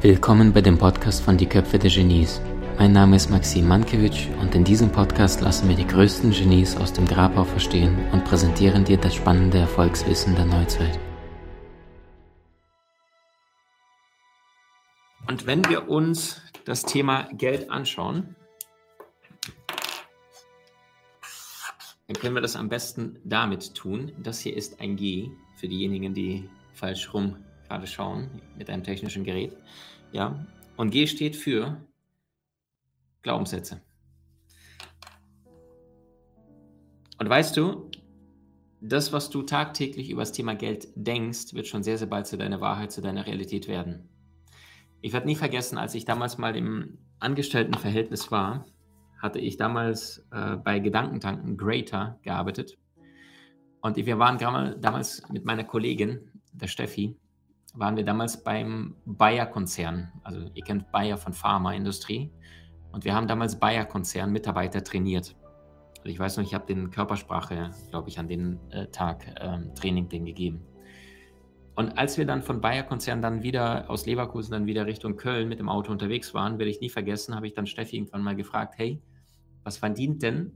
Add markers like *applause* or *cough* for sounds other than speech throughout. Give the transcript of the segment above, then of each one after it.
Willkommen bei dem Podcast von Die Köpfe der Genies. Mein Name ist Maxim Mankewitsch und in diesem Podcast lassen wir die größten Genies aus dem Grabau verstehen und präsentieren dir das spannende Erfolgswissen der Neuzeit. Und wenn wir uns das Thema Geld anschauen, dann können wir das am besten damit tun. Das hier ist ein G für diejenigen, die falsch rum gerade schauen mit einem technischen Gerät. Ja, und G steht für Glaubenssätze. Und weißt du, das, was du tagtäglich über das Thema Geld denkst, wird schon sehr, sehr bald zu deiner Wahrheit, zu deiner Realität werden. Ich werde nie vergessen, als ich damals mal im Angestelltenverhältnis war, hatte ich damals äh, bei Gedankentanken Greater gearbeitet. Und wir waren damals mit meiner Kollegin, der Steffi, waren wir damals beim Bayer-Konzern. Also ihr kennt Bayer von Pharmaindustrie. Und wir haben damals Bayer-Konzern Mitarbeiter trainiert. Also ich weiß noch, ich habe den Körpersprache, glaube ich, an den äh, Tag ähm, Training den gegeben. Und als wir dann von Bayer-Konzern dann wieder aus Leverkusen dann wieder Richtung Köln mit dem Auto unterwegs waren, werde ich nie vergessen, habe ich dann Steffi irgendwann mal gefragt, hey, was verdient denn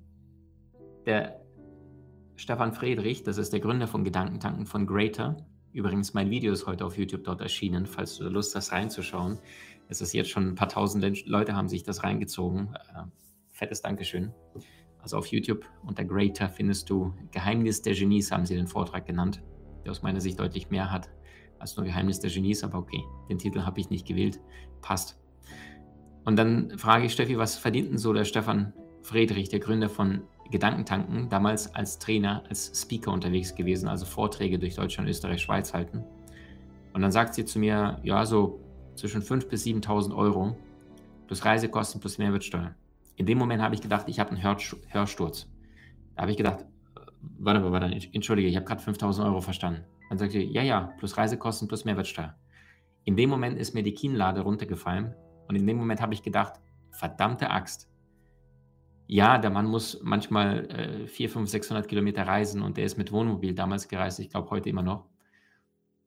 der Stefan Friedrich, das ist der Gründer von Gedankentanken von Greater, Übrigens, mein Video ist heute auf YouTube dort erschienen, falls du Lust hast reinzuschauen. Es ist jetzt schon ein paar tausend Leute haben sich das reingezogen. Äh, fettes Dankeschön. Also auf YouTube unter Greater findest du Geheimnis der Genies, haben sie den Vortrag genannt, der aus meiner Sicht deutlich mehr hat als nur Geheimnis der Genies, aber okay, den Titel habe ich nicht gewählt. Passt. Und dann frage ich Steffi, was verdient denn so der Stefan Friedrich, der Gründer von Gedankentanken, damals als Trainer, als Speaker unterwegs gewesen, also Vorträge durch Deutschland, Österreich, Schweiz halten. Und dann sagt sie zu mir, ja, so zwischen 5.000 bis 7.000 Euro plus Reisekosten plus Mehrwertsteuer. In dem Moment habe ich gedacht, ich habe einen Hör Hörsturz. Da habe ich gedacht, warte mal, warte, entschuldige, ich habe gerade 5.000 Euro verstanden. Dann sagt sie, ja, ja, plus Reisekosten plus Mehrwertsteuer. In dem Moment ist mir die Kinnlade runtergefallen und in dem Moment habe ich gedacht, verdammte Axt, ja, der Mann muss manchmal äh, 400, 500, 600 Kilometer reisen und der ist mit Wohnmobil damals gereist, ich glaube heute immer noch.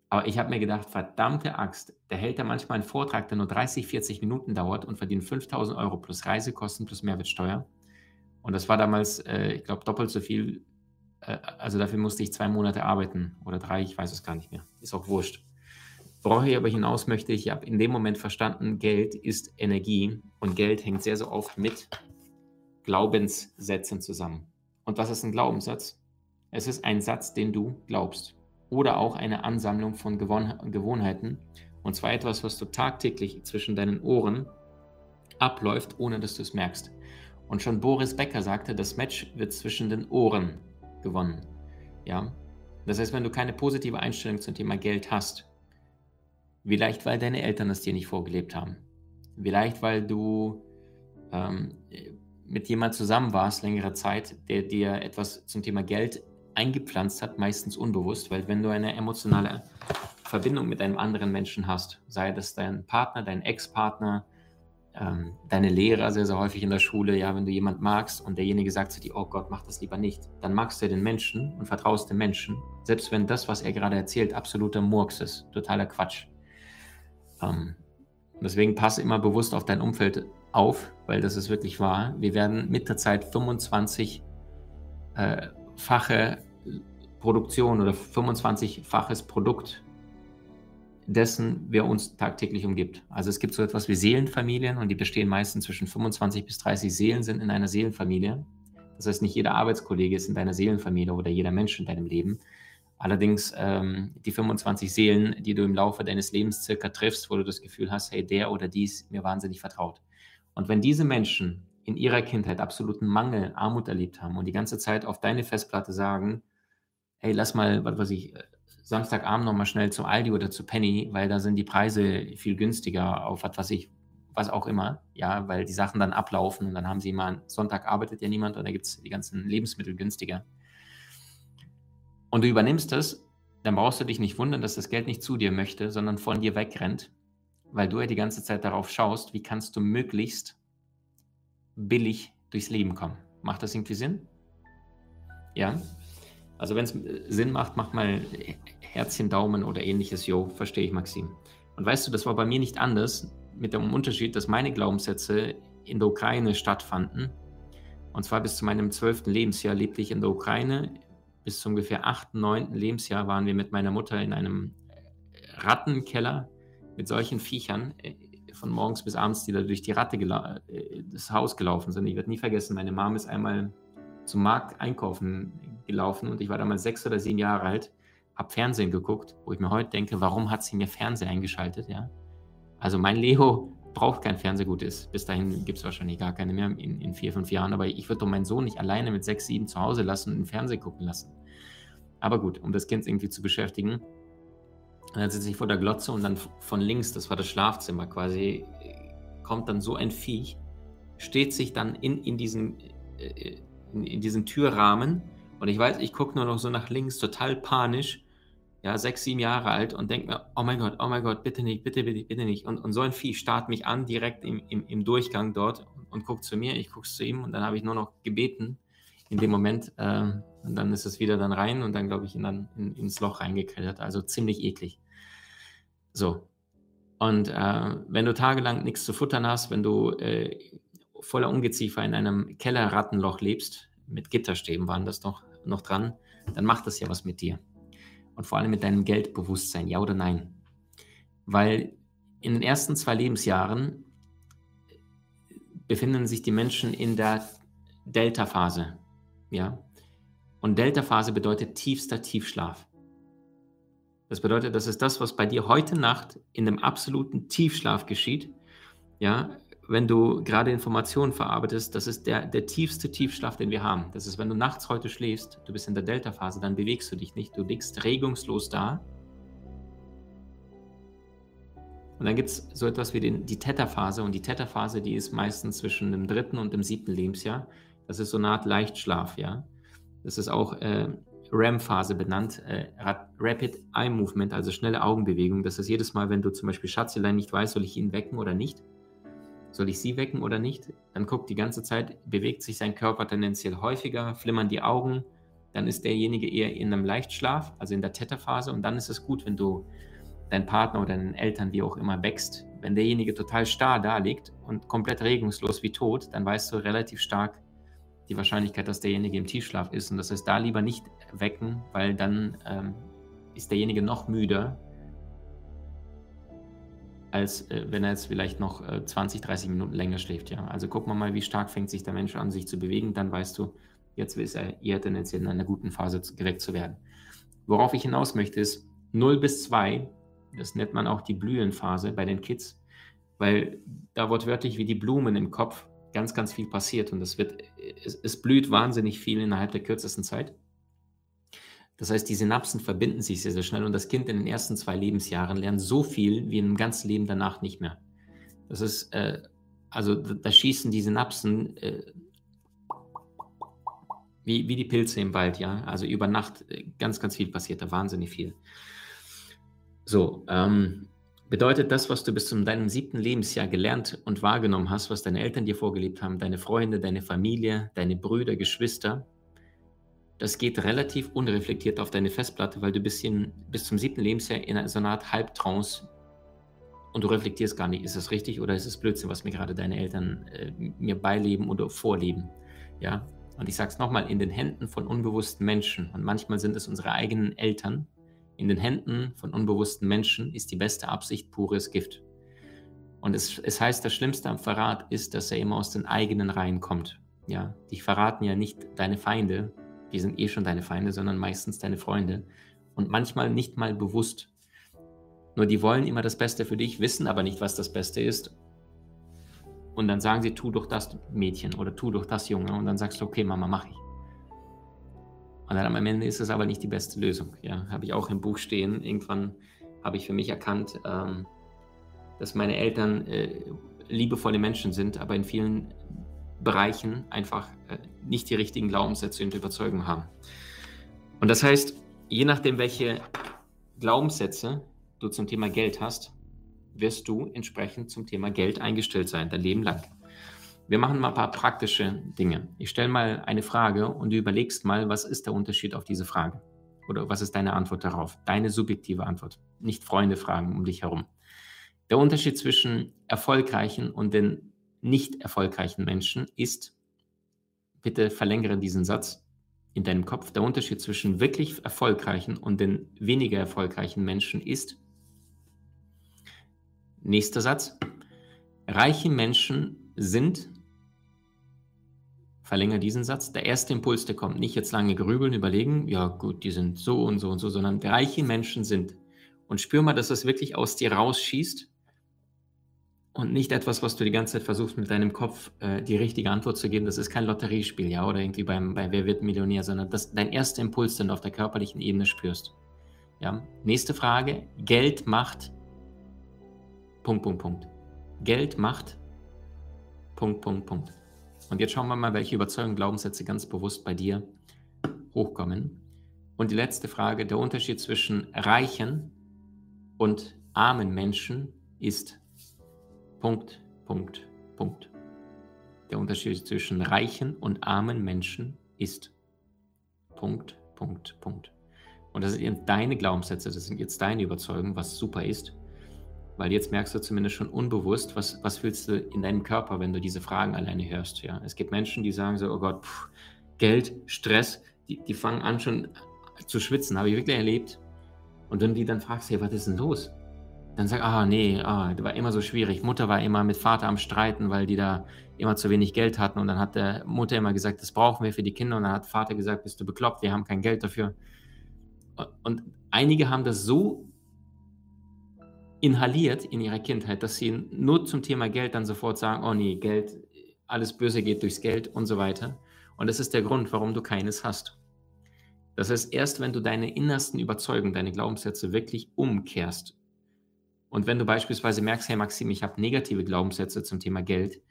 Aber ich habe mir gedacht, verdammte Axt, der hält da manchmal einen Vortrag, der nur 30, 40 Minuten dauert und verdient 5000 Euro plus Reisekosten plus Mehrwertsteuer. Und das war damals, äh, ich glaube, doppelt so viel. Äh, also dafür musste ich zwei Monate arbeiten oder drei, ich weiß es gar nicht mehr. Ist auch wurscht. Worauf ich aber hinaus möchte, ich habe in dem Moment verstanden, Geld ist Energie und Geld hängt sehr, sehr oft mit Glaubenssätzen zusammen. Und was ist ein Glaubenssatz? Es ist ein Satz, den du glaubst. Oder auch eine Ansammlung von Gewohnheiten. Und zwar etwas, was du tagtäglich zwischen deinen Ohren abläuft, ohne dass du es merkst. Und schon Boris Becker sagte, das Match wird zwischen den Ohren gewonnen. Ja? Das heißt, wenn du keine positive Einstellung zum Thema Geld hast, vielleicht weil deine Eltern es dir nicht vorgelebt haben, vielleicht weil du ähm, mit jemand zusammen warst, längere Zeit, der dir etwas zum Thema Geld eingepflanzt hat, meistens unbewusst, weil wenn du eine emotionale Verbindung mit einem anderen Menschen hast, sei das dein Partner, dein Ex-Partner, ähm, deine Lehrer sehr, sehr häufig in der Schule, ja, wenn du jemand magst und derjenige sagt zu dir, oh Gott, mach das lieber nicht, dann magst du den Menschen und vertraust dem Menschen, selbst wenn das, was er gerade erzählt, absoluter Murks ist, totaler Quatsch. Ähm, deswegen passe immer bewusst auf dein Umfeld auf, weil das ist wirklich wahr. Wir werden mit der Zeit 25-fache äh, Produktion oder 25-faches Produkt dessen, wer uns tagtäglich umgibt. Also es gibt so etwas wie Seelenfamilien und die bestehen meistens zwischen 25 bis 30 Seelen sind in einer Seelenfamilie. Das heißt, nicht jeder Arbeitskollege ist in deiner Seelenfamilie oder jeder Mensch in deinem Leben. Allerdings ähm, die 25 Seelen, die du im Laufe deines Lebens circa triffst, wo du das Gefühl hast, hey, der oder dies mir wahnsinnig vertraut. Und wenn diese Menschen in ihrer Kindheit absoluten Mangel, Armut erlebt haben und die ganze Zeit auf deine Festplatte sagen, hey, lass mal, was weiß ich, Samstagabend nochmal schnell zum Aldi oder zu Penny, weil da sind die Preise viel günstiger auf was weiß ich, was auch immer, ja, weil die Sachen dann ablaufen und dann haben sie mal, Sonntag arbeitet ja niemand und da gibt es die ganzen Lebensmittel günstiger. Und du übernimmst das, dann brauchst du dich nicht wundern, dass das Geld nicht zu dir möchte, sondern von dir wegrennt weil du ja die ganze Zeit darauf schaust, wie kannst du möglichst billig durchs Leben kommen. Macht das irgendwie Sinn? Ja. Also wenn es Sinn macht, mach mal Herzchen, Daumen oder ähnliches. Jo, verstehe ich, Maxim. Und weißt du, das war bei mir nicht anders, mit dem Unterschied, dass meine Glaubenssätze in der Ukraine stattfanden. Und zwar bis zu meinem zwölften Lebensjahr lebte ich in der Ukraine. Bis zu ungefähr achten, neunten Lebensjahr waren wir mit meiner Mutter in einem Rattenkeller mit solchen Viechern äh, von morgens bis abends, die da durch die Ratte äh, das Haus gelaufen sind. Ich werde nie vergessen, meine Mom ist einmal zum Markt einkaufen gelaufen und ich war damals sechs oder sieben Jahre alt, habe Fernsehen geguckt, wo ich mir heute denke, warum hat sie mir Fernsehen eingeschaltet, ja? Also mein Leo braucht kein Fernsehgut ist. Bis dahin gibt es wahrscheinlich gar keine mehr in, in, vier, fünf Jahren. Aber ich würde doch meinen Sohn nicht alleine mit sechs, sieben zu Hause lassen und den Fernsehen gucken lassen. Aber gut, um das Kind irgendwie zu beschäftigen, dann sitze ich vor der Glotze und dann von links, das war das Schlafzimmer quasi, kommt dann so ein Viech, steht sich dann in, in, diesen, äh, in, in diesen Türrahmen und ich weiß, ich gucke nur noch so nach links, total panisch, ja, sechs, sieben Jahre alt und denke mir, oh mein Gott, oh mein Gott, bitte nicht, bitte, bitte, bitte nicht. Und, und so ein Vieh starrt mich an, direkt im, im, im Durchgang dort und, guckt zu mir, ich gucke zu ihm und dann habe ich nur noch gebeten in dem Moment. Äh, und dann ist es wieder dann rein und dann, glaube ich, in, in, ins Loch reingekrittert. Also ziemlich eklig. So. Und äh, wenn du tagelang nichts zu futtern hast, wenn du äh, voller Ungeziefer in einem Kellerrattenloch lebst, mit Gitterstäben waren das doch noch dran, dann macht das ja was mit dir. Und vor allem mit deinem Geldbewusstsein, ja oder nein? Weil in den ersten zwei Lebensjahren befinden sich die Menschen in der Delta-Phase. Ja? Und Delta-Phase bedeutet tiefster Tiefschlaf. Das bedeutet, das ist das, was bei dir heute Nacht in dem absoluten Tiefschlaf geschieht. Ja, wenn du gerade Informationen verarbeitest, das ist der, der tiefste Tiefschlaf, den wir haben. Das ist, wenn du nachts heute schläfst, du bist in der Delta-Phase, dann bewegst du dich nicht, du liegst regungslos da. Und dann gibt es so etwas wie den, die Theta-Phase und die Theta-Phase, die ist meistens zwischen dem dritten und dem siebten Lebensjahr. Das ist so eine Art Leichtschlaf, ja. Das ist auch äh, REM-Phase benannt, äh, Rapid Eye Movement, also schnelle Augenbewegung. Das ist jedes Mal, wenn du zum Beispiel Schatzelein nicht weißt, soll ich ihn wecken oder nicht, soll ich sie wecken oder nicht, dann guckt die ganze Zeit, bewegt sich sein Körper tendenziell häufiger, flimmern die Augen, dann ist derjenige eher in einem Leichtschlaf, also in der Theta-Phase und dann ist es gut, wenn du deinen Partner oder deinen Eltern, wie auch immer, wächst. Wenn derjenige total starr da liegt und komplett regungslos wie tot, dann weißt du relativ stark, die Wahrscheinlichkeit, dass derjenige im Tiefschlaf ist. Und das heißt, da lieber nicht wecken, weil dann ähm, ist derjenige noch müder, als äh, wenn er jetzt vielleicht noch äh, 20, 30 Minuten länger schläft. Ja? Also guck mal mal, wie stark fängt sich der Mensch an, sich zu bewegen. Dann weißt du, jetzt ist er eher tendenziell in einer guten Phase geweckt zu werden. Worauf ich hinaus möchte, ist 0 bis 2, das nennt man auch die Blühenphase bei den Kids, weil da wortwörtlich wie die Blumen im Kopf ganz, ganz viel passiert und es wird, es, es blüht wahnsinnig viel innerhalb der kürzesten Zeit. Das heißt, die Synapsen verbinden sich sehr, sehr schnell und das Kind in den ersten zwei Lebensjahren lernt so viel wie im ganzen Leben danach nicht mehr. Das ist, äh, also da schießen die Synapsen äh, wie, wie die Pilze im Wald, ja. Also über Nacht äh, ganz, ganz viel passiert, da wahnsinnig viel. So, ähm, bedeutet das, was du bis zu deinem siebten Lebensjahr gelernt und wahrgenommen hast, was deine Eltern dir vorgelebt haben, deine Freunde, deine Familie, deine Brüder, Geschwister, das geht relativ unreflektiert auf deine Festplatte, weil du bisschen, bis zum siebten Lebensjahr in so einer Art Halbtrance und du reflektierst gar nicht, ist es richtig oder ist es Blödsinn, was mir gerade deine Eltern äh, mir beileben oder vorleben. Ja, und ich sage es nochmal, in den Händen von unbewussten Menschen, und manchmal sind es unsere eigenen Eltern, in den Händen von unbewussten Menschen ist die beste Absicht pures Gift. Und es, es heißt, das Schlimmste am Verrat ist, dass er immer aus den eigenen Reihen kommt. Ja, dich verraten ja nicht deine Feinde, die sind eh schon deine Feinde, sondern meistens deine Freunde. Und manchmal nicht mal bewusst. Nur die wollen immer das Beste für dich, wissen aber nicht, was das Beste ist. Und dann sagen sie, tu doch das Mädchen oder tu doch das Junge. Und dann sagst du, okay, Mama, mach ich. Und dann am Ende ist es aber nicht die beste Lösung. Ja, habe ich auch im Buch stehen. Irgendwann habe ich für mich erkannt, ähm, dass meine Eltern äh, liebevolle Menschen sind, aber in vielen Bereichen einfach äh, nicht die richtigen Glaubenssätze und Überzeugungen haben. Und das heißt, je nachdem, welche Glaubenssätze du zum Thema Geld hast, wirst du entsprechend zum Thema Geld eingestellt sein, dein Leben lang. Wir machen mal ein paar praktische Dinge. Ich stelle mal eine Frage und du überlegst mal, was ist der Unterschied auf diese Frage? Oder was ist deine Antwort darauf? Deine subjektive Antwort. Nicht Freunde fragen um dich herum. Der Unterschied zwischen erfolgreichen und den nicht erfolgreichen Menschen ist, bitte verlängere diesen Satz in deinem Kopf, der Unterschied zwischen wirklich erfolgreichen und den weniger erfolgreichen Menschen ist, nächster Satz, reiche Menschen sind verlängere diesen Satz. Der erste Impuls, der kommt, nicht jetzt lange grübeln, überlegen, ja gut, die sind so und so und so, sondern reiche Menschen sind. Und spür mal, dass das wirklich aus dir rausschießt und nicht etwas, was du die ganze Zeit versuchst, mit deinem Kopf äh, die richtige Antwort zu geben. Das ist kein Lotteriespiel, ja, oder irgendwie beim, bei Wer wird Millionär, sondern das dein erster Impuls, den du auf der körperlichen Ebene spürst. Ja. Nächste Frage: Geld macht. Punkt, Punkt, Punkt. Geld macht. Punkt, Punkt, Punkt. Und jetzt schauen wir mal, welche Überzeugungen, Glaubenssätze ganz bewusst bei dir hochkommen. Und die letzte Frage, der Unterschied zwischen reichen und armen Menschen ist Punkt, Punkt, Punkt. Der Unterschied zwischen reichen und armen Menschen ist Punkt, Punkt, Punkt. Und das sind deine Glaubenssätze, das sind jetzt deine Überzeugungen, was super ist weil jetzt merkst du zumindest schon unbewusst, was, was fühlst du in deinem Körper, wenn du diese Fragen alleine hörst. Ja? Es gibt Menschen, die sagen so, oh Gott, pff, Geld, Stress, die, die fangen an schon zu schwitzen, habe ich wirklich erlebt. Und wenn du die dann fragst, hey, was ist denn los? Dann sag, ah, nee, ah, das war immer so schwierig. Mutter war immer mit Vater am Streiten, weil die da immer zu wenig Geld hatten. Und dann hat der Mutter immer gesagt, das brauchen wir für die Kinder. Und dann hat Vater gesagt, bist du bekloppt, wir haben kein Geld dafür. Und einige haben das so inhaliert in ihrer Kindheit, dass sie nur zum Thema Geld dann sofort sagen, oh nee, Geld, alles Böse geht durchs Geld und so weiter. Und das ist der Grund, warum du keines hast. Das heißt, erst wenn du deine innersten Überzeugungen, deine Glaubenssätze wirklich umkehrst und wenn du beispielsweise merkst, hey Maxim, ich habe negative Glaubenssätze zum Thema Geld,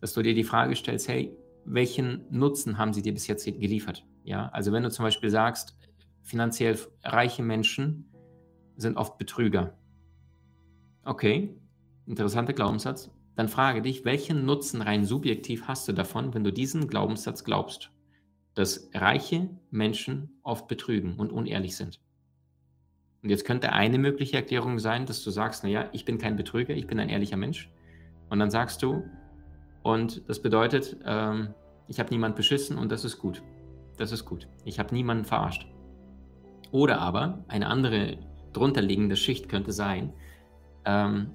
dass du dir die Frage stellst, hey, welchen Nutzen haben sie dir bis jetzt geliefert? Ja, also wenn du zum Beispiel sagst, finanziell reiche Menschen sind oft Betrüger, Okay, interessanter Glaubenssatz. Dann frage dich, welchen Nutzen rein subjektiv hast du davon, wenn du diesen Glaubenssatz glaubst, dass reiche Menschen oft betrügen und unehrlich sind? Und jetzt könnte eine mögliche Erklärung sein, dass du sagst, naja, ich bin kein Betrüger, ich bin ein ehrlicher Mensch. Und dann sagst du, und das bedeutet, ähm, ich habe niemand beschissen und das ist gut. Das ist gut. Ich habe niemanden verarscht. Oder aber eine andere drunterliegende Schicht könnte sein, ähm,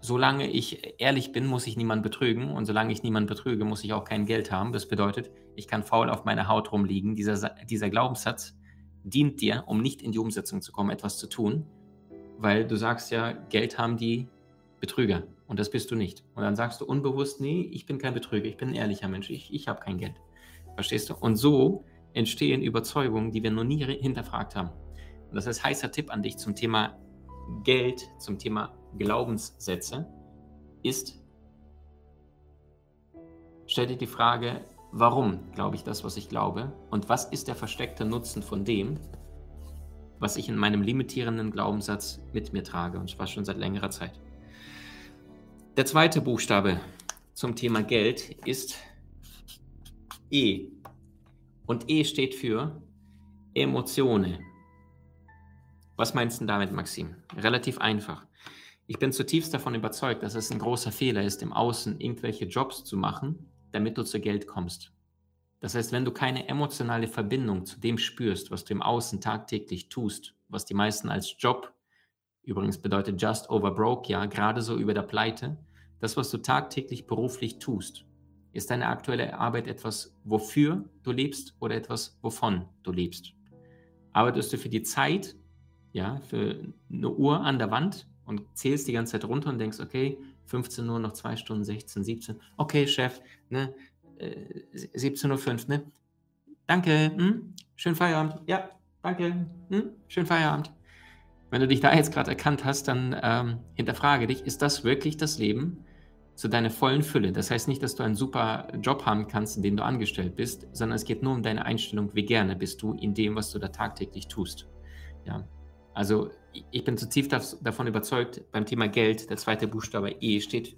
solange ich ehrlich bin, muss ich niemanden betrügen und solange ich niemanden betrüge, muss ich auch kein Geld haben. Das bedeutet, ich kann faul auf meiner Haut rumliegen. Dieser, dieser Glaubenssatz dient dir, um nicht in die Umsetzung zu kommen, etwas zu tun, weil du sagst ja, Geld haben die Betrüger und das bist du nicht. Und dann sagst du unbewusst, nee, ich bin kein Betrüger, ich bin ein ehrlicher Mensch, ich, ich habe kein Geld. Verstehst du? Und so entstehen Überzeugungen, die wir noch nie hinterfragt haben. Und das ist heißer Tipp an dich zum Thema Geld, zum Thema Glaubenssätze ist, stell dir die Frage, warum glaube ich das, was ich glaube und was ist der versteckte Nutzen von dem, was ich in meinem limitierenden Glaubenssatz mit mir trage und zwar schon seit längerer Zeit. Der zweite Buchstabe zum Thema Geld ist E. Und E steht für Emotionen. Was meinst du damit, Maxim? Relativ einfach. Ich bin zutiefst davon überzeugt, dass es ein großer Fehler ist, im Außen irgendwelche Jobs zu machen, damit du zu Geld kommst. Das heißt, wenn du keine emotionale Verbindung zu dem spürst, was du im Außen tagtäglich tust, was die meisten als Job, übrigens bedeutet just over broke, ja, gerade so über der Pleite, das, was du tagtäglich beruflich tust, ist deine aktuelle Arbeit etwas, wofür du lebst oder etwas, wovon du lebst? Arbeitest du für die Zeit, ja, für eine Uhr an der Wand, und zählst die ganze Zeit runter und denkst, okay, 15 Uhr, noch zwei Stunden, 16, 17. Okay, Chef, ne, äh, 17.05 Uhr, ne? Danke, hm? schönen Feierabend. Ja, danke, hm? schönen Feierabend. Wenn du dich da jetzt gerade erkannt hast, dann ähm, hinterfrage dich, ist das wirklich das Leben zu deiner vollen Fülle? Das heißt nicht, dass du einen super Job haben kannst, in dem du angestellt bist, sondern es geht nur um deine Einstellung, wie gerne bist du in dem, was du da tagtäglich tust. Ja, also ich bin zutiefst davon überzeugt, beim Thema Geld, der zweite Buchstabe E steht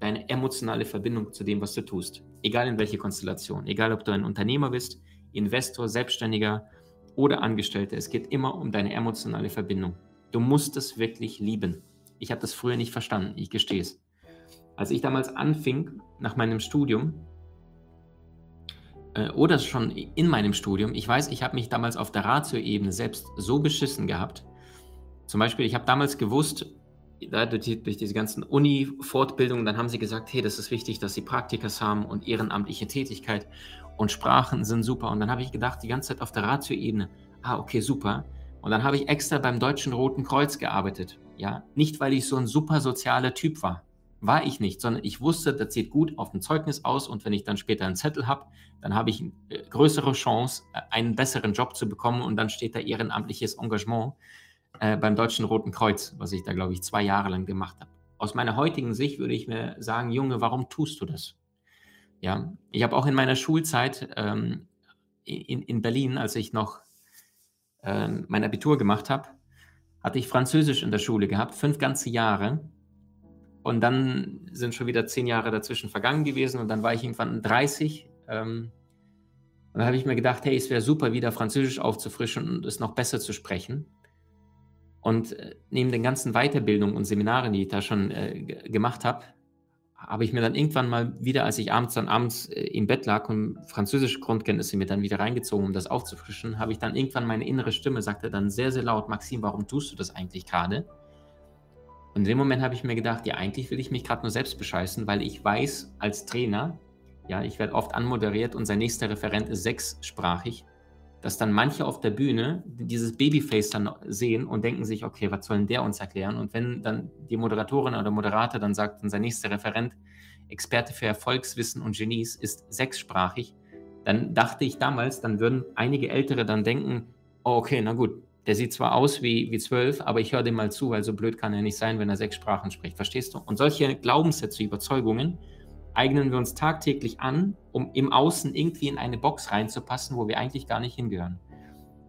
deine emotionale Verbindung zu dem, was du tust. Egal in welche Konstellation. Egal, ob du ein Unternehmer bist, Investor, Selbstständiger oder Angestellter. Es geht immer um deine emotionale Verbindung. Du musst es wirklich lieben. Ich habe das früher nicht verstanden, ich gestehe es. Als ich damals anfing, nach meinem Studium, äh, oder schon in meinem Studium, ich weiß, ich habe mich damals auf der Ratio-Ebene selbst so beschissen gehabt. Zum Beispiel, ich habe damals gewusst, durch, die, durch, diese ganzen Uni-Fortbildungen, dann haben sie gesagt, hey, das ist wichtig, dass sie Praktikas haben und ehrenamtliche Tätigkeit und Sprachen sind super. Und dann habe ich gedacht, die ganze Zeit auf der Ratio-Ebene, ah, okay, super. Und dann habe ich extra beim Deutschen Roten Kreuz gearbeitet. Ja, nicht weil ich so ein super sozialer Typ war. War ich nicht, sondern ich wusste, das sieht gut auf dem Zeugnis aus und wenn ich dann später einen Zettel habe, dann habe ich eine äh, größere Chance, äh, einen besseren Job zu bekommen und dann steht da ehrenamtliches Engagement äh, beim Deutschen Roten Kreuz, was ich da, glaube ich, zwei Jahre lang gemacht habe. Aus meiner heutigen Sicht würde ich mir sagen, Junge, warum tust du das? Ja, ich habe auch in meiner Schulzeit ähm, in, in Berlin, als ich noch ähm, mein Abitur gemacht habe, hatte ich Französisch in der Schule gehabt, fünf ganze Jahre. Und dann sind schon wieder zehn Jahre dazwischen vergangen gewesen und dann war ich irgendwann 30. Ähm, und dann habe ich mir gedacht, hey, es wäre super, wieder Französisch aufzufrischen und es noch besser zu sprechen. Und äh, neben den ganzen Weiterbildungen und Seminaren, die ich da schon äh, gemacht habe, habe ich mir dann irgendwann mal wieder, als ich abends dann abends äh, im Bett lag und französische Grundkenntnisse mir dann wieder reingezogen, um das aufzufrischen, habe ich dann irgendwann meine innere Stimme sagte dann sehr, sehr laut, Maxim, warum tust du das eigentlich gerade? Und in dem Moment habe ich mir gedacht, ja, eigentlich will ich mich gerade nur selbst bescheißen, weil ich weiß als Trainer, ja, ich werde oft anmoderiert und sein nächster Referent ist sechssprachig dass dann manche auf der Bühne dieses Babyface dann sehen und denken sich, okay, was soll denn der uns erklären? Und wenn dann die Moderatorin oder Moderator dann sagt, sein nächster Referent, Experte für Erfolgswissen und Genies, ist sechssprachig, dann dachte ich damals, dann würden einige Ältere dann denken, oh, okay, na gut, der sieht zwar aus wie, wie zwölf, aber ich höre dem mal zu, weil so blöd kann er nicht sein, wenn er sechs Sprachen spricht. Verstehst du? Und solche Glaubenssätze, Überzeugungen, eignen wir uns tagtäglich an, um im Außen irgendwie in eine Box reinzupassen, wo wir eigentlich gar nicht hingehören.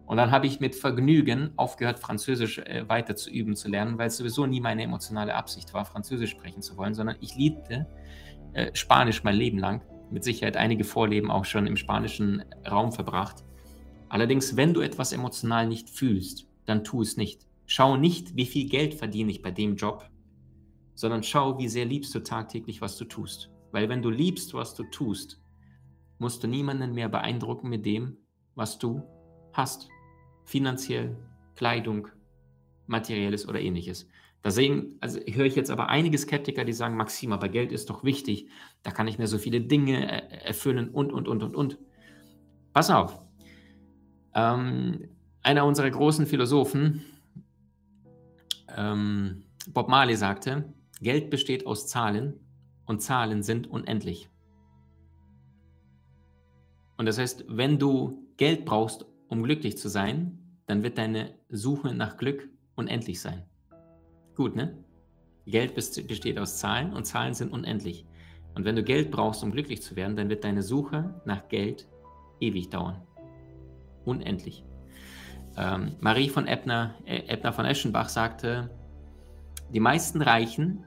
Und dann habe ich mit Vergnügen aufgehört, Französisch äh, weiter zu üben, zu lernen, weil es sowieso nie meine emotionale Absicht war, Französisch sprechen zu wollen, sondern ich liebte äh, Spanisch mein Leben lang. Mit Sicherheit einige Vorleben auch schon im spanischen Raum verbracht. Allerdings, wenn du etwas emotional nicht fühlst, dann tu es nicht. Schau nicht, wie viel Geld verdiene ich bei dem Job, sondern schau, wie sehr liebst du tagtäglich, was du tust. Weil wenn du liebst, was du tust, musst du niemanden mehr beeindrucken mit dem, was du hast. Finanziell, Kleidung, materielles oder ähnliches. Da sehen, also höre ich jetzt aber einige Skeptiker, die sagen, Maxim, aber Geld ist doch wichtig, da kann ich mir so viele Dinge erfüllen und, und, und, und, und. Pass auf. Ähm, einer unserer großen Philosophen, ähm, Bob Marley, sagte, Geld besteht aus Zahlen und Zahlen sind unendlich. Und das heißt, wenn du Geld brauchst, um glücklich zu sein, dann wird deine Suche nach Glück unendlich sein. Gut, ne? Geld besteht aus Zahlen und Zahlen sind unendlich. Und wenn du Geld brauchst, um glücklich zu werden, dann wird deine Suche nach Geld ewig dauern. Unendlich. Ähm, Marie von Ebner, äh, Ebner von Eschenbach sagte, die meisten Reichen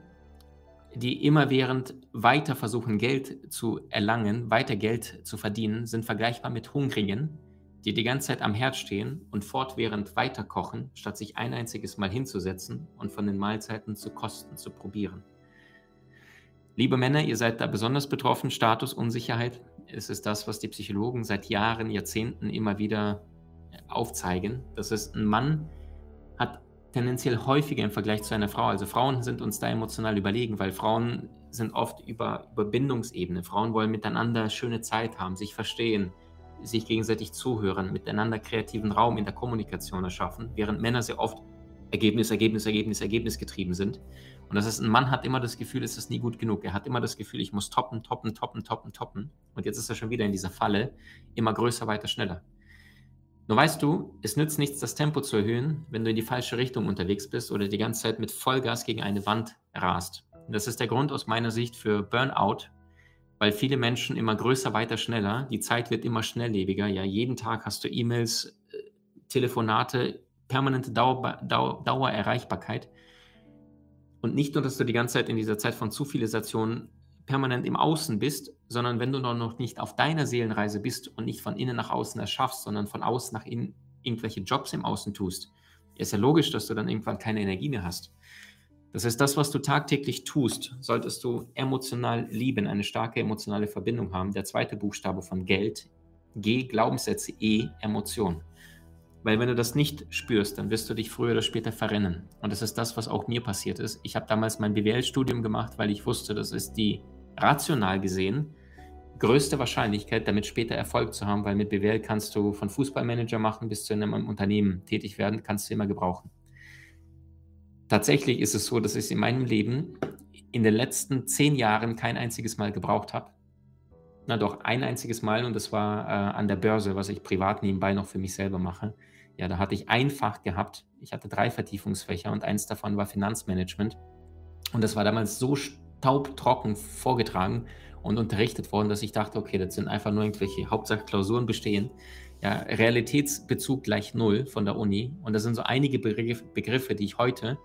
die immerwährend weiter versuchen, Geld zu erlangen, weiter Geld zu verdienen, sind vergleichbar mit Hungrigen, die die ganze Zeit am Herd stehen und fortwährend weiter kochen, statt sich ein einziges Mal hinzusetzen und von den Mahlzeiten zu kosten, zu probieren. Liebe Männer, ihr seid da besonders betroffen, Status, Unsicherheit. Es ist das, was die Psychologen seit Jahren, Jahrzehnten immer wieder aufzeigen. Das ist ein Mann hat tendenziell häufiger im Vergleich zu einer Frau. Also Frauen sind uns da emotional überlegen, weil Frauen sind oft über, über Bindungsebene. Frauen wollen miteinander schöne Zeit haben, sich verstehen, sich gegenseitig zuhören, miteinander kreativen Raum in der Kommunikation erschaffen, während Männer sehr oft Ergebnis, Ergebnis, Ergebnis, Ergebnis getrieben sind. Und das ist, ein Mann hat immer das Gefühl, es ist nie gut genug. Er hat immer das Gefühl, ich muss toppen, toppen, toppen, toppen, toppen. Und jetzt ist er schon wieder in dieser Falle, immer größer, weiter, schneller. Nur weißt du, es nützt nichts, das Tempo zu erhöhen, wenn du in die falsche Richtung unterwegs bist oder die ganze Zeit mit Vollgas gegen eine Wand rast. Und das ist der Grund aus meiner Sicht für Burnout, weil viele Menschen immer größer, weiter, schneller, die Zeit wird immer schnelllebiger. Ja, jeden Tag hast du E-Mails, äh, Telefonate, permanente Dauer, Dauer, Dauererreichbarkeit. Und nicht nur, dass du die ganze Zeit in dieser Zeit von Zivilisation permanent im Außen bist, sondern wenn du noch nicht auf deiner Seelenreise bist und nicht von innen nach außen erschaffst, sondern von außen nach innen irgendwelche Jobs im Außen tust, ist ja logisch, dass du dann irgendwann keine Energie mehr hast. Das heißt, das, was du tagtäglich tust, solltest du emotional lieben, eine starke emotionale Verbindung haben. Der zweite Buchstabe von Geld, G, Glaubenssätze, E, Emotion. Weil wenn du das nicht spürst, dann wirst du dich früher oder später verrennen. Und das ist das, was auch mir passiert ist. Ich habe damals mein BWL-Studium gemacht, weil ich wusste, das ist die rational gesehen größte Wahrscheinlichkeit, damit später Erfolg zu haben, weil mit BWL kannst du von Fußballmanager machen bis zu einem Unternehmen tätig werden, kannst du immer gebrauchen. Tatsächlich ist es so, dass ich es in meinem Leben in den letzten zehn Jahren kein einziges Mal gebraucht habe. Na doch, ein einziges Mal und das war äh, an der Börse, was ich privat nebenbei noch für mich selber mache. Ja, da hatte ich ein Fach gehabt. Ich hatte drei Vertiefungsfächer und eins davon war Finanzmanagement. Und das war damals so taubtrocken vorgetragen und unterrichtet worden, dass ich dachte, okay, das sind einfach nur irgendwelche Hauptsache Klausuren bestehen. Ja, Realitätsbezug gleich null von der Uni. Und das sind so einige Begriffe, die ich heute,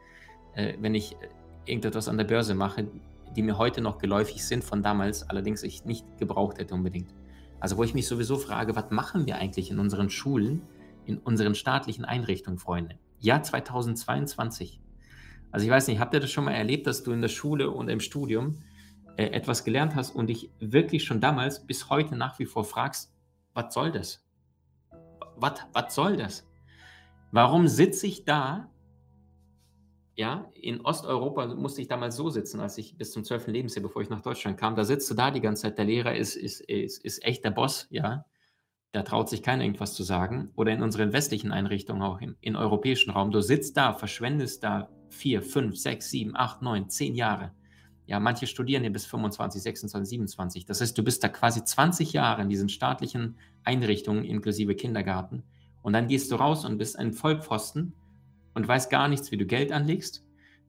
äh, wenn ich irgendetwas an der Börse mache, die mir heute noch geläufig sind von damals, allerdings ich nicht gebraucht hätte unbedingt. Also wo ich mich sowieso frage, was machen wir eigentlich in unseren Schulen, in unseren staatlichen Einrichtungen, Freunde? Jahr 2022. Also ich weiß nicht, habt ihr das schon mal erlebt, dass du in der Schule und im Studium äh, etwas gelernt hast und dich wirklich schon damals bis heute nach wie vor fragst, was soll das? Was soll das? Warum sitze ich da? Ja, in Osteuropa musste ich damals so sitzen, als ich bis zum 12. Lebensjahr, bevor ich nach Deutschland kam, da sitzt du da die ganze Zeit, der Lehrer ist, ist, ist, ist echt der Boss, ja. Da traut sich keiner irgendwas zu sagen. Oder in unseren westlichen Einrichtungen, auch im, im europäischen Raum, du sitzt da, verschwendest da vier, fünf, sechs, sieben, acht, neun, zehn Jahre ja, manche studieren ja bis 25, 26, 27. Das heißt, du bist da quasi 20 Jahre in diesen staatlichen Einrichtungen inklusive Kindergarten und dann gehst du raus und bist ein Vollpfosten und weißt gar nichts, wie du Geld anlegst.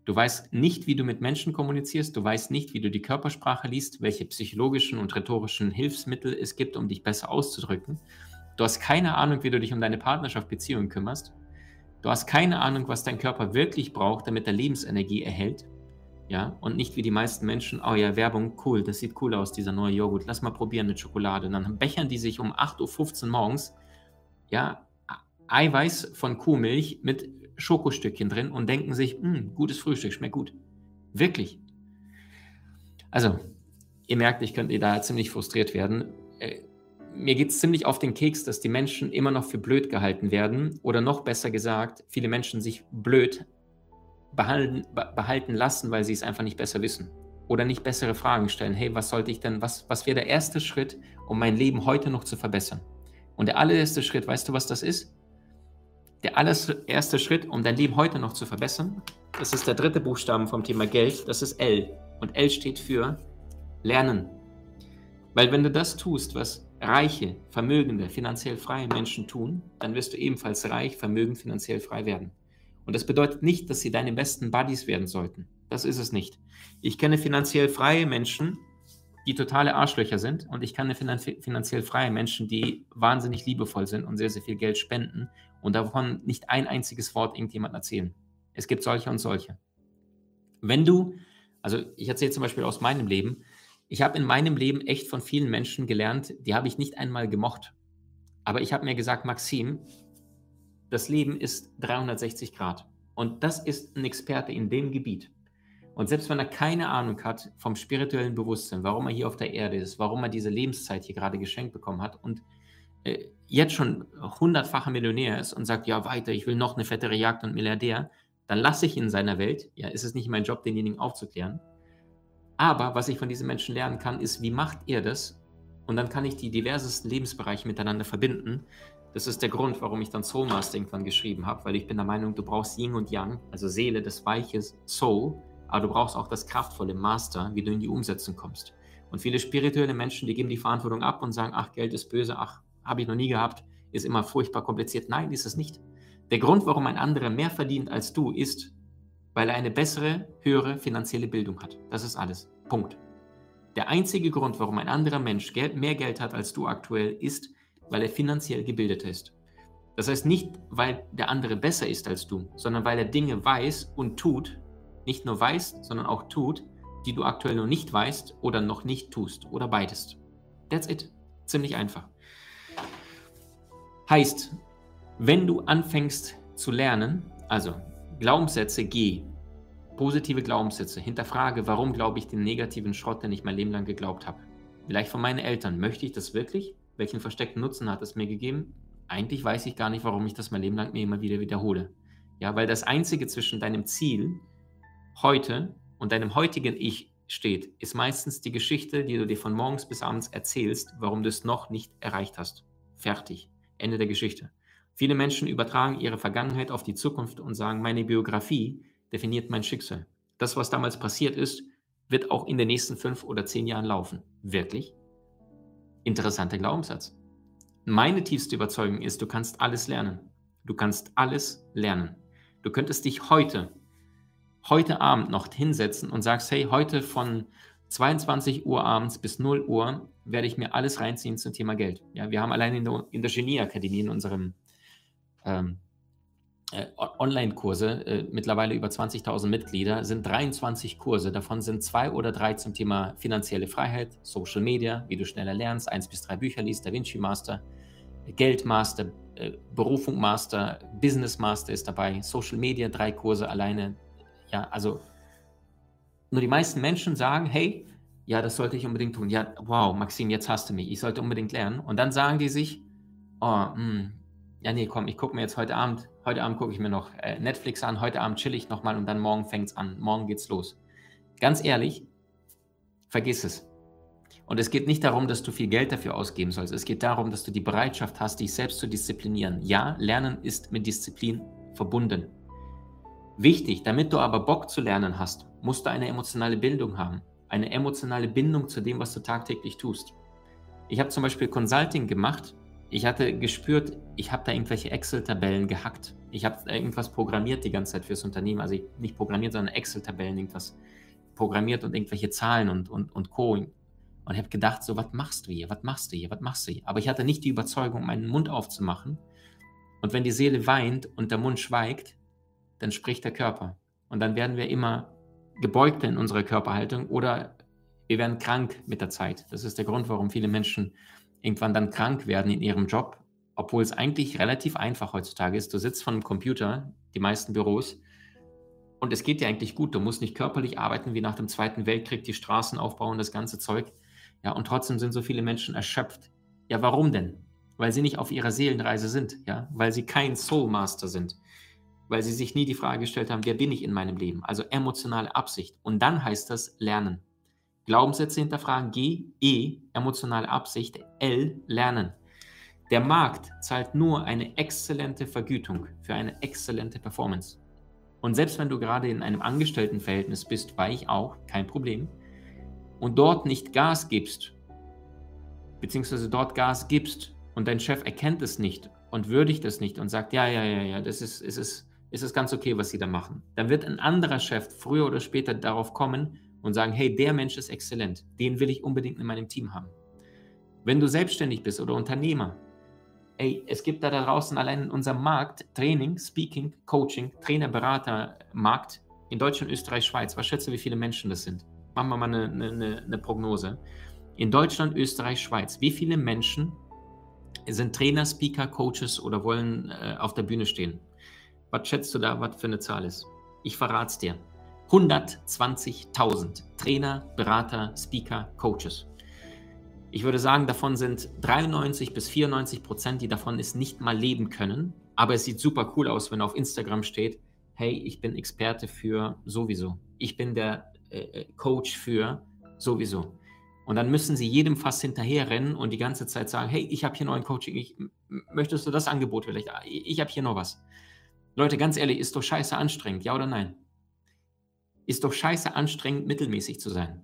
Du weißt nicht, wie du mit Menschen kommunizierst. Du weißt nicht, wie du die Körpersprache liest, welche psychologischen und rhetorischen Hilfsmittel es gibt, um dich besser auszudrücken. Du hast keine Ahnung, wie du dich um deine Partnerschaft, Beziehung kümmerst. Du hast keine Ahnung, was dein Körper wirklich braucht, damit er Lebensenergie erhält. Ja, und nicht wie die meisten Menschen, oh ja, Werbung, cool, das sieht cool aus, dieser neue Joghurt, lass mal probieren mit Schokolade. Und dann bechern die sich um 8.15 Uhr morgens, ja, Eiweiß von Kuhmilch mit Schokostückchen drin und denken sich, hm, gutes Frühstück, schmeckt gut. Wirklich. Also, ihr merkt, ich könnte da ziemlich frustriert werden. Mir geht es ziemlich auf den Keks, dass die Menschen immer noch für blöd gehalten werden oder noch besser gesagt, viele Menschen sich blöd behalten, behalten lassen, weil sie es einfach nicht besser wissen oder nicht bessere Fragen stellen. Hey, was sollte ich denn, was, was wäre der erste Schritt, um mein Leben heute noch zu verbessern? Und der allererste Schritt, weißt du, was das ist? Der allererste Schritt, um dein Leben heute noch zu verbessern, das ist der dritte Buchstaben vom Thema Geld, das ist L. Und L steht für Lernen. Weil wenn du das tust, was reiche, vermögende, finanziell freie Menschen tun, dann wirst du ebenfalls reich, vermögend, finanziell frei werden. Und das bedeutet nicht, dass sie deine besten Buddies werden sollten. Das ist es nicht. Ich kenne finanziell freie Menschen, die totale Arschlöcher sind und ich kenne finanziell freie Menschen, die wahnsinnig liebevoll sind und sehr, sehr viel Geld spenden und davon nicht ein einziges Wort irgendjemand erzählen. Es gibt solche und solche. Wenn du, also ich erzähle zum Beispiel aus meinem Leben, ich habe in meinem Leben echt von vielen Menschen gelernt, die habe ich nicht einmal gemocht. Aber ich habe mir gesagt, Maxim, das Leben ist 360 Grad. Und das ist ein Experte in dem Gebiet. Und selbst wenn er keine Ahnung hat vom spirituellen Bewusstsein, warum er hier auf der Erde ist, warum er diese Lebenszeit hier gerade geschenkt bekommen hat und äh, jetzt schon hundertfacher Millionär ist und sagt, ja weiter, ich will noch eine fettere Jagd und Milliardär, dann lasse ich ihn in seiner Welt. Ja, ist es nicht mein Job, denjenigen aufzuklären. Aber was ich von diesen Menschen lernen kann, ist, wie macht er das? Und dann kann ich die diversesten Lebensbereiche miteinander verbinden, das ist der Grund, warum ich dann Soul Master irgendwann geschrieben habe, weil ich bin der Meinung, du brauchst Yin und Yang, also Seele, das weiche Soul, aber du brauchst auch das kraftvolle Master, wie du in die Umsetzung kommst. Und viele spirituelle Menschen, die geben die Verantwortung ab und sagen, ach, Geld ist böse, ach, habe ich noch nie gehabt, ist immer furchtbar kompliziert. Nein, ist es nicht. Der Grund, warum ein anderer mehr verdient als du, ist, weil er eine bessere, höhere finanzielle Bildung hat. Das ist alles. Punkt. Der einzige Grund, warum ein anderer Mensch mehr Geld hat als du aktuell, ist, weil er finanziell gebildet ist. Das heißt nicht, weil der andere besser ist als du, sondern weil er Dinge weiß und tut, nicht nur weiß, sondern auch tut, die du aktuell noch nicht weißt oder noch nicht tust oder beides. That's it. Ziemlich einfach. Heißt, wenn du anfängst zu lernen, also Glaubenssätze G, positive Glaubenssätze, hinterfrage, warum glaube ich den negativen Schrott, den ich mein Leben lang geglaubt habe. Vielleicht von meinen Eltern. Möchte ich das wirklich? Welchen versteckten Nutzen hat es mir gegeben? Eigentlich weiß ich gar nicht, warum ich das mein Leben lang mir immer wieder wiederhole. Ja, weil das Einzige zwischen deinem Ziel heute und deinem heutigen Ich steht, ist meistens die Geschichte, die du dir von morgens bis abends erzählst, warum du es noch nicht erreicht hast. Fertig. Ende der Geschichte. Viele Menschen übertragen ihre Vergangenheit auf die Zukunft und sagen, meine Biografie definiert mein Schicksal. Das, was damals passiert ist, wird auch in den nächsten fünf oder zehn Jahren laufen. Wirklich? Interessanter Glaubenssatz. Meine tiefste Überzeugung ist, du kannst alles lernen. Du kannst alles lernen. Du könntest dich heute, heute Abend noch hinsetzen und sagst, hey, heute von 22 Uhr abends bis 0 Uhr werde ich mir alles reinziehen zum Thema Geld. Ja, wir haben allein in der, in der Genieakademie in unserem ähm, äh, Online-Kurse, äh, mittlerweile über 20.000 Mitglieder, sind 23 Kurse. Davon sind zwei oder drei zum Thema finanzielle Freiheit, Social Media, wie du schneller lernst, eins bis drei Bücher liest, Da Vinci Master, Geldmaster, äh, Berufung Master, Business Master ist dabei, Social Media, drei Kurse alleine. Ja, also nur die meisten Menschen sagen, hey, ja, das sollte ich unbedingt tun. Ja, wow, Maxim, jetzt hast du mich. Ich sollte unbedingt lernen. Und dann sagen die sich, oh, mh, hm, ja, nee, komm, ich gucke mir jetzt heute Abend, heute Abend gucke ich mir noch äh, Netflix an, heute Abend chill ich nochmal und dann morgen fängt es an, morgen geht's los. Ganz ehrlich, vergiss es. Und es geht nicht darum, dass du viel Geld dafür ausgeben sollst. Es geht darum, dass du die Bereitschaft hast, dich selbst zu disziplinieren. Ja, Lernen ist mit Disziplin verbunden. Wichtig, damit du aber Bock zu lernen hast, musst du eine emotionale Bildung haben. Eine emotionale Bindung zu dem, was du tagtäglich tust. Ich habe zum Beispiel Consulting gemacht ich hatte gespürt, ich habe da irgendwelche Excel-Tabellen gehackt. Ich habe irgendwas programmiert die ganze Zeit fürs Unternehmen. Also nicht programmiert, sondern Excel-Tabellen, irgendwas programmiert und irgendwelche Zahlen und, und, und Co. Und habe gedacht, so, was machst du hier? Was machst du hier? Was machst du hier? Aber ich hatte nicht die Überzeugung, meinen Mund aufzumachen. Und wenn die Seele weint und der Mund schweigt, dann spricht der Körper. Und dann werden wir immer gebeugter in unserer Körperhaltung oder wir werden krank mit der Zeit. Das ist der Grund, warum viele Menschen irgendwann dann krank werden in ihrem Job, obwohl es eigentlich relativ einfach heutzutage ist. Du sitzt vor einem Computer, die meisten Büros, und es geht dir eigentlich gut. Du musst nicht körperlich arbeiten wie nach dem Zweiten Weltkrieg, die Straßen aufbauen, das ganze Zeug. Ja, und trotzdem sind so viele Menschen erschöpft. Ja, warum denn? Weil sie nicht auf ihrer Seelenreise sind, ja, weil sie kein Soul Master sind, weil sie sich nie die Frage gestellt haben, wer bin ich in meinem Leben? Also emotionale Absicht. Und dann heißt das Lernen. Glaubenssätze hinterfragen, G, E, emotionale Absicht, L, Lernen. Der Markt zahlt nur eine exzellente Vergütung für eine exzellente Performance. Und selbst wenn du gerade in einem Angestelltenverhältnis bist, war ich auch, kein Problem, und dort nicht Gas gibst, beziehungsweise dort Gas gibst und dein Chef erkennt es nicht und würdigt es nicht und sagt, ja, ja, ja, ja, das ist, ist, ist, ist es ganz okay, was sie da machen, dann wird ein anderer Chef früher oder später darauf kommen und sagen, hey, der Mensch ist exzellent, den will ich unbedingt in meinem Team haben. Wenn du selbstständig bist oder Unternehmer, ey, es gibt da draußen allein in unserem Markt Training, Speaking, Coaching, Trainer, Berater, Markt in Deutschland, Österreich, Schweiz. Was schätze, wie viele Menschen das sind? Machen wir mal eine, eine, eine Prognose. In Deutschland, Österreich, Schweiz, wie viele Menschen sind Trainer, Speaker, Coaches oder wollen äh, auf der Bühne stehen? Was schätzt du da, was für eine Zahl ist? Ich verrate es dir. 120.000 Trainer, Berater, Speaker, Coaches. Ich würde sagen, davon sind 93 bis 94 Prozent, die davon es nicht mal leben können. Aber es sieht super cool aus, wenn auf Instagram steht, hey, ich bin Experte für sowieso. Ich bin der äh, äh Coach für sowieso. Und dann müssen sie jedem fast hinterherrennen und die ganze Zeit sagen, hey, ich habe hier noch ein Coaching, ich, möchtest du das Angebot vielleicht? Ah, ich habe hier noch was. Leute, ganz ehrlich, ist doch scheiße anstrengend, ja oder nein? Ist doch scheiße anstrengend, mittelmäßig zu sein.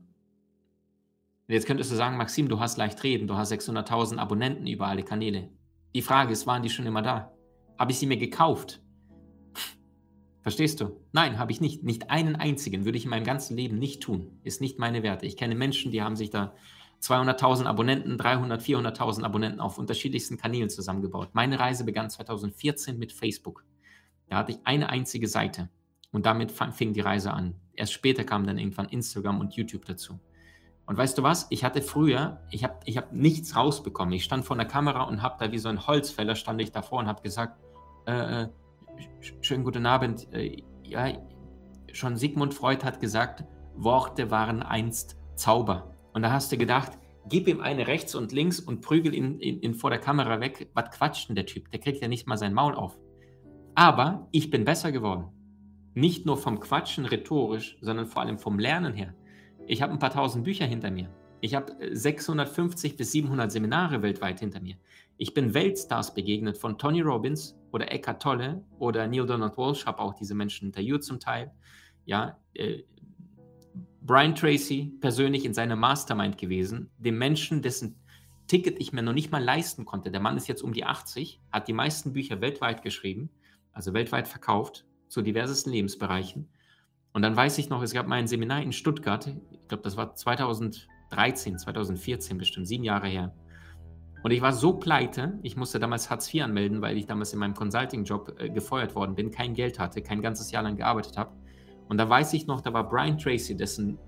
Und jetzt könntest du sagen, Maxim, du hast leicht reden, du hast 600.000 Abonnenten über alle Kanäle. Die Frage ist, waren die schon immer da? Habe ich sie mir gekauft? Verstehst du? Nein, habe ich nicht. Nicht einen einzigen würde ich in meinem ganzen Leben nicht tun. Ist nicht meine Werte. Ich kenne Menschen, die haben sich da 200.000 Abonnenten, 300, 400.000 Abonnenten auf unterschiedlichsten Kanälen zusammengebaut. Meine Reise begann 2014 mit Facebook. Da hatte ich eine einzige Seite und damit fing die Reise an Erst später kam dann irgendwann Instagram und YouTube dazu. Und weißt du was? Ich hatte früher, ich habe ich hab nichts rausbekommen. Ich stand vor der Kamera und habe da wie so ein Holzfäller, stand ich davor und habe gesagt, äh, äh schönen guten Abend. Äh, ja, schon Sigmund Freud hat gesagt, Worte waren einst Zauber. Und da hast du gedacht, gib ihm eine rechts und links und prügel ihn, ihn, ihn vor der Kamera weg. Was quatscht denn der Typ? Der kriegt ja nicht mal sein Maul auf. Aber ich bin besser geworden. Nicht nur vom Quatschen rhetorisch, sondern vor allem vom Lernen her. Ich habe ein paar tausend Bücher hinter mir. Ich habe 650 bis 700 Seminare weltweit hinter mir. Ich bin Weltstars begegnet von Tony Robbins oder Eckhart Tolle oder Neil Donald Walsh, habe auch diese Menschen interviewt zum Teil. Ja, äh, Brian Tracy persönlich in seiner Mastermind gewesen, dem Menschen, dessen Ticket ich mir noch nicht mal leisten konnte. Der Mann ist jetzt um die 80, hat die meisten Bücher weltweit geschrieben, also weltweit verkauft, zu diversesten Lebensbereichen. Und dann weiß ich noch, es gab mal ein Seminar in Stuttgart, ich glaube, das war 2013, 2014, bestimmt sieben Jahre her. Und ich war so pleite, ich musste damals Hartz IV anmelden, weil ich damals in meinem Consulting-Job äh, gefeuert worden bin, kein Geld hatte, kein ganzes Jahr lang gearbeitet habe. Und da weiß ich noch, da war Brian Tracy, dessen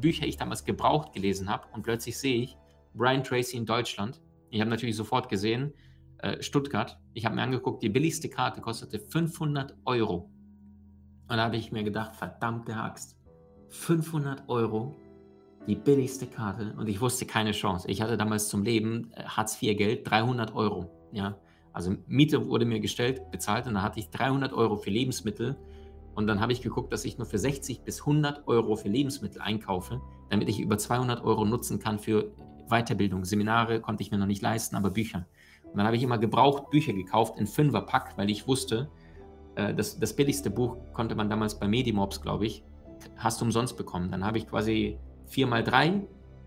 Bücher ich damals gebraucht gelesen habe. Und plötzlich sehe ich Brian Tracy in Deutschland. Ich habe natürlich sofort gesehen, äh, Stuttgart. Ich habe mir angeguckt, die billigste Karte kostete 500 Euro. Und da habe ich mir gedacht, verdammte Axt, 500 Euro, die billigste Karte. Und ich wusste keine Chance. Ich hatte damals zum Leben äh, Hartz-IV-Geld, 300 Euro. Ja, also Miete wurde mir gestellt, bezahlt und da hatte ich 300 Euro für Lebensmittel und dann habe ich geguckt, dass ich nur für 60 bis 100 Euro für Lebensmittel einkaufe, damit ich über 200 Euro nutzen kann für Weiterbildung. Seminare konnte ich mir noch nicht leisten, aber Bücher. Und dann habe ich immer gebraucht Bücher gekauft in Fünferpack, weil ich wusste, äh, das, das billigste Buch konnte man damals bei Medimobs, glaube ich, hast du umsonst bekommen. Dann habe ich quasi 4 mal 3,